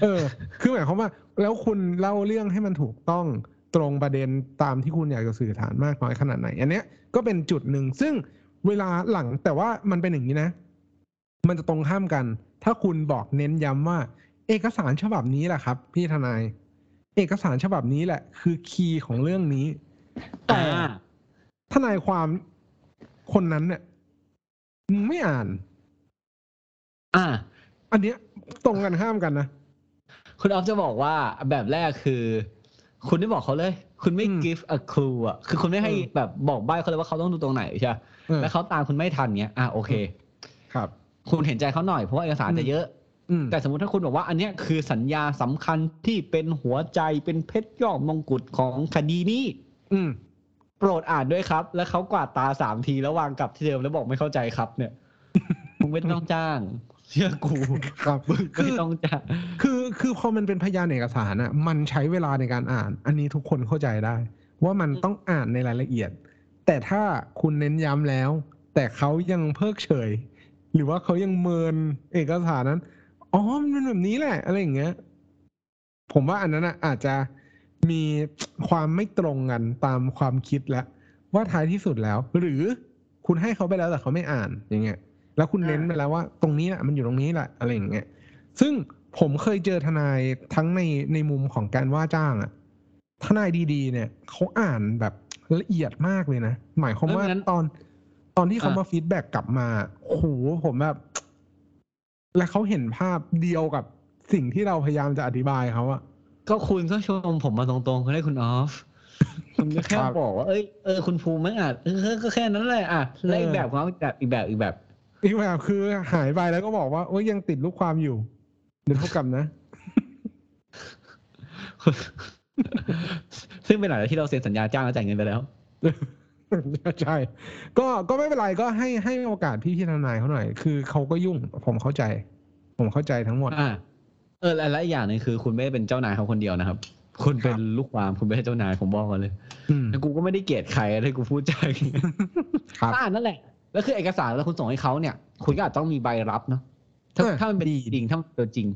เออ คือหมายความว่า แล้วคุณเล่าเรื่องให้มันถูกต้องตรงประเด็นตามที่คุณอยากจะสื่อฐานมากน้อยขนาดไหน อันเนี้ยก็เป็นจุดหนึ่ง ซึ่งเวลาหลังแต่ว่ามันเป็นอย่างนี้นะ มันจะตรงข้ามกัน ถ้าคุณบอกเน้นย้ำว่า เอกสารฉบับนี้แหละครับ พี่ทนาย เอกสารฉบับนี้แหละ คือคีย์ของเรื่องนี้ แต่อ่าทนายความคนนั้นเนี่ยมึงไม่อ่าน อ่า อันเนี้ยตรงกันข้ามกันนะ คุณออฟจะบอกว่าแบบแรกคือ คุณไม่บอกเขาเลย คุณไม่อืม give a clue อะคือคุณไม่ให้อืมแบบบอกใบ้เขาเลยว่าเขาต้องดูตรงไหนใช่ปะเออแล้วเขาตามคุณไม่ทันเงี้ยอะโอเค ครับ คุณเห็นใจเขาหน่อยเพราะว่าเอกสารอืมจะเยอะอืมแต่สมมติถ้าคุณบอกว่าอันเนี้ยคือสัญญาสำคัญที่เป็นหัวใจเป็นเพชรยอดมงกุฎของคดีนี้อืมโปรดอ่านด้วยครับ แล้วเขากวาดตาสามทีแล้ววางกลับที่เดิมแล้วบอกไม่เข้าใจครับ เนี่ยมึงไม่ต้องจ้าง เชื่อกูครับมึงคืไม่อต้องจ้างคือคือพอมันเป็นพยานเอกสารอะ มันใช้เวลาในการอ่าน อันนี้ทุกคนเข้าใจได้ ว่ามันต้องอ่านในรายละเอียด แต่ถ้าคุณเน้นย้ำแล้ว แต่เขายังเพิกเฉย หรือว่าเขายังเมินเอกสารนั้นอ๋อมันเป็นแบบนี้แหละอะไรอย่างเงี้ย ผมว่าอันนั้นอะอาจจะมีความไม่ตรงกันตามความคิดแล้วว่าท้ายที่สุดแล้ว หรือคุณให้เขาไปแล้วแต่เขาไม่อ่านอย่างเงี้ย แล้วคุณเน้นไปแล้วว่า ตรงนี้แหละมันอยู่ตรงนี้แหละอะไรอย่างเงี้ยซึ่งผมเคยเจอทนายทั้งในในมุมของการว่าจ้างอะทนายดีๆ เนี่ยเขาอ่านแบบละเอียดมากเลยนะ หมายความว่าตอนตอนที่เขามา feedback กลับมาโอ้โหผมแบบ และเขาเห็นภาพเดียวกับสิ่งที่เราพยายามจะอธิบายเขาอะก็คุณก็ชมผมมาตรงๆก็ได้คุณออฟคุณก็แค่ครับบอกว่าเอ้ยเออคุณภูมิไม่อ่านเออก็แค่นั้นแหละอะแล้วอีกเออแบบของเขาอีกแบบอีกแบบอีกแบบ อีกแบบคือหายไปแล้วก็บอกว่าโอ้ยยังติดลูกความอยู่เดี๋ยวเท่ากับนะ ซึ่งเป็นหลังจากที่เราเซ็นสัญญาจ้างแล้วจ่ายเงินไปแล้ว ใช่ ก็ก็ไม่เป็นไรก็ให้ให้โอกาสพี่พี่ทนายเขาหน่อย คือเขาก็ยุ่ง ผมเข้าใจ ผมเข้าใจทั้งหมดอ่าเออและและอีกอย่างหนึงคือ คุณไม่ได้เป็นเจ้านายเขาคนเดียวนะครับ คุณเป็นลูกความคุณไม่ใช่เจ้านายผมบอกก่อนเลยอืมแล้วกูก็ไม่ได้เกลียดใครอะไรกูพูดใจาอย่างเงี้ยครับอ่านั่นแหละ แล้วคือเอกสารแล้วคุณส่งให้เขาเนี่ย คุณก็อาจต้องมีใบรับเนาะถ้าเออถ้ามันเป็นดีจริงถ้ามันเป็นตัวจริง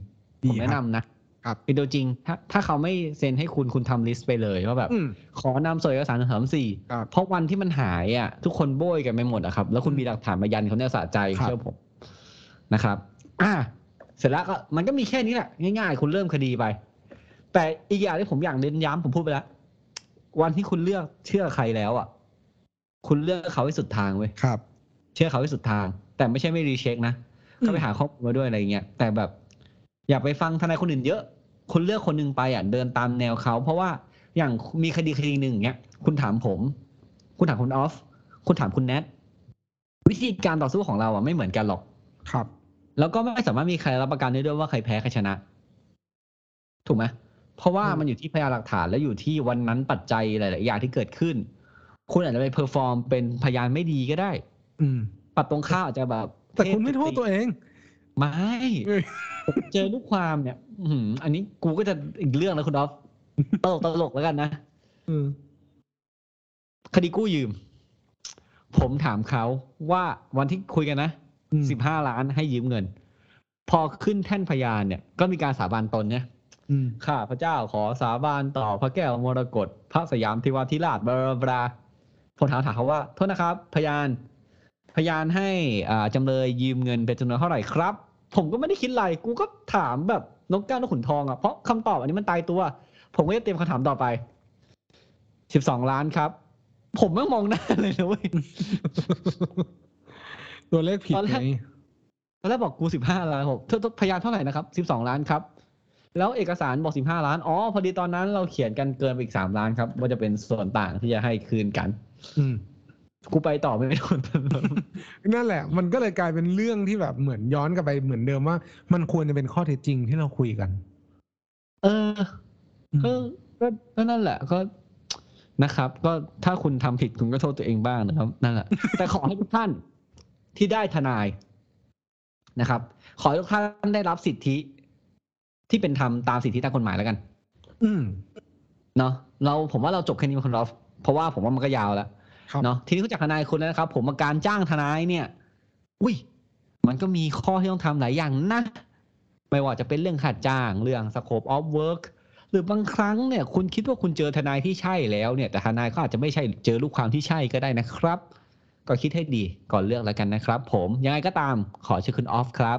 ดีผมแนะครับนำนะครับเป็นตัวจริง ถ้าถ้าเขาไม่เซ็นให้คุณคุณทำลิสต์ไปเลยว่าแบบอืมขอนำส่วนเอกสารหนึ่งสามสี่ครับเพราะวันที่มันหายอะ ทุกคนโบยกันไปหมดอะครับ แล้วคุณมีหลักฐานมายันเขาเนี่ยสะใจครับเชื่อผมนะครับ อ่าเสร็จแล้วก็มันก็มีแค่นี้แหละง่าย ๆ คุณเริ่มคดีไป แต่อีกอย่างที่ผมอยากเน้นย้ำผมพูดไปแล้ววันที่คุณเลือกเชื่อใครแล้วอะ คุณเลือกเขาให้สุดทางเว้ยครับ เชื่อเขาให้สุดทาง แต่ไม่ใช่ไม่รีเช็คนะอืมก็ไปหาข้อมูลมาด้วยอะไรเงี้ยแต่แบบ อย่าไปฟังทนายคนอื่นเยอะคุณเลือกคนหนึ่งไปอะเดินตามแนวเขาเพราะว่าอย่างมีคดีคดีหนึ่งอย่างเงี้ย คุณถามผม คุณถามคุณออฟคุณถามคุณแนทวิธีการต่อสู้ของเราอะไม่เหมือนกันหรอกครับ แล้วก็ไม่สามารถมีใครรับประกันได้ด้วยว่าใครแพ้ใครชนะ ถูกไหมเพราะว่าอืมมันอยู่ที่พยานหลักฐานและอยู่ที่วันนั้นปัจจัยหลาย ๆ อย่างที่เกิดขึ้น คุณอาจจะไป perform เป็นพยานไม่ดีก็ได้ อืมฝั่งตรงข้ามอาจจะแบบแต่คุณไม่โทษตัวเอง ไม่เอ้ยผมเจอลูกความเนี่ย อื้อหืออันนี้กูก็จะอีกเรื่องนะคุณออฟตลกตลกแล้วกันนะอืมคดีกู้ยืม ผมถามเขาว่าวันที่คุยกันนะอืมสิบห้าล้านให้ยืมเงิน พอขึ้นแท่นพยานเนี่ย ก็มีการสาบานตนเนี่ยอืมข้าพระเจ้าขอสาบานต่อพระแก้วมรกตพระสยามทิวาธิราชบลาบลาบลาผมถามถามเขาว่าโทษนะครับ พยาน พยานให้อ่าจำเลยยืมเงินเป็นจำนวนเท่าไหร่ครับ ผมก็ไม่ได้คิดอะไรกูก็ถามแบบนกแก้วนกขุนทองอะเพราะคำตอบอันนี้มันตายตัว ผมก็จะเตรียมคำถามต่อไปสิบสองล้านครับ ผมไม่มองหน้าเลยนะเว้ย ตัวเลขผิดตอนแรไงก ตอนแรกบอกกูสิบห้าล้านผมเธอพยานเท่าไหร่นะครับสิบสองล้านครับ แล้วเอกสารบอกสิบห้าล้าน อ๋อ พอดีตอนนั้นเราเขียนกันเกินไปอีกสามล้านครับ ว่าจะเป็นส่วนต่างที่จะให้คืนกัน อืม กูไปต่อไม่ได้คนนั่นแหละ มันก็เลยกลายเป็นเรื่องที่แบบเหมือนย้อนกลับไปเหมือนเดิมว่า มันควรจะเป็นข้อเท็จจริงที่เราคุยกัน เออก็ก็ก็นั่นแหละก็นะครับ ก็ถ้าคุณทำผิดคุณก็โทษตัวเองบ้างนะครับ นั่นแหละ แต่ขอให้ทุกท่านที่ได้ทนายนะครับ ขอให้ทุกท่านได้รับสิทธิที่เป็นธรรมตามสิทธิตามกฎหมายแล้วกัน อืมเนาะเราผมว่าเราจบแค่นี้คุณรอฟเพราะว่าผมว่ามันก็ยาวแล้วครับ เนาะทีนี้รู้จักทนายคุณแล้วนะครับ ผมาการจ้างทนายเนี่ย อุ้ย มันก็มีข้อที่ต้องทำหลายอย่างนะ ไม่ว่าจะเป็นเรื่องค่าจ้างเรื่อง scope of work หรือบางครั้งเนี่ย คุณคิดว่าคุณเจอทนายที่ใช่แล้วเนี่ย แต่ทนายเขาอาจจะไม่ใช่เจอลูกความที่ใช่ก็ได้นะครับ ก็คิดให้ดีก่อนเลือกแล้วกันนะครับ ผมยังไงก็ตามขอเชิญคุณออฟครับ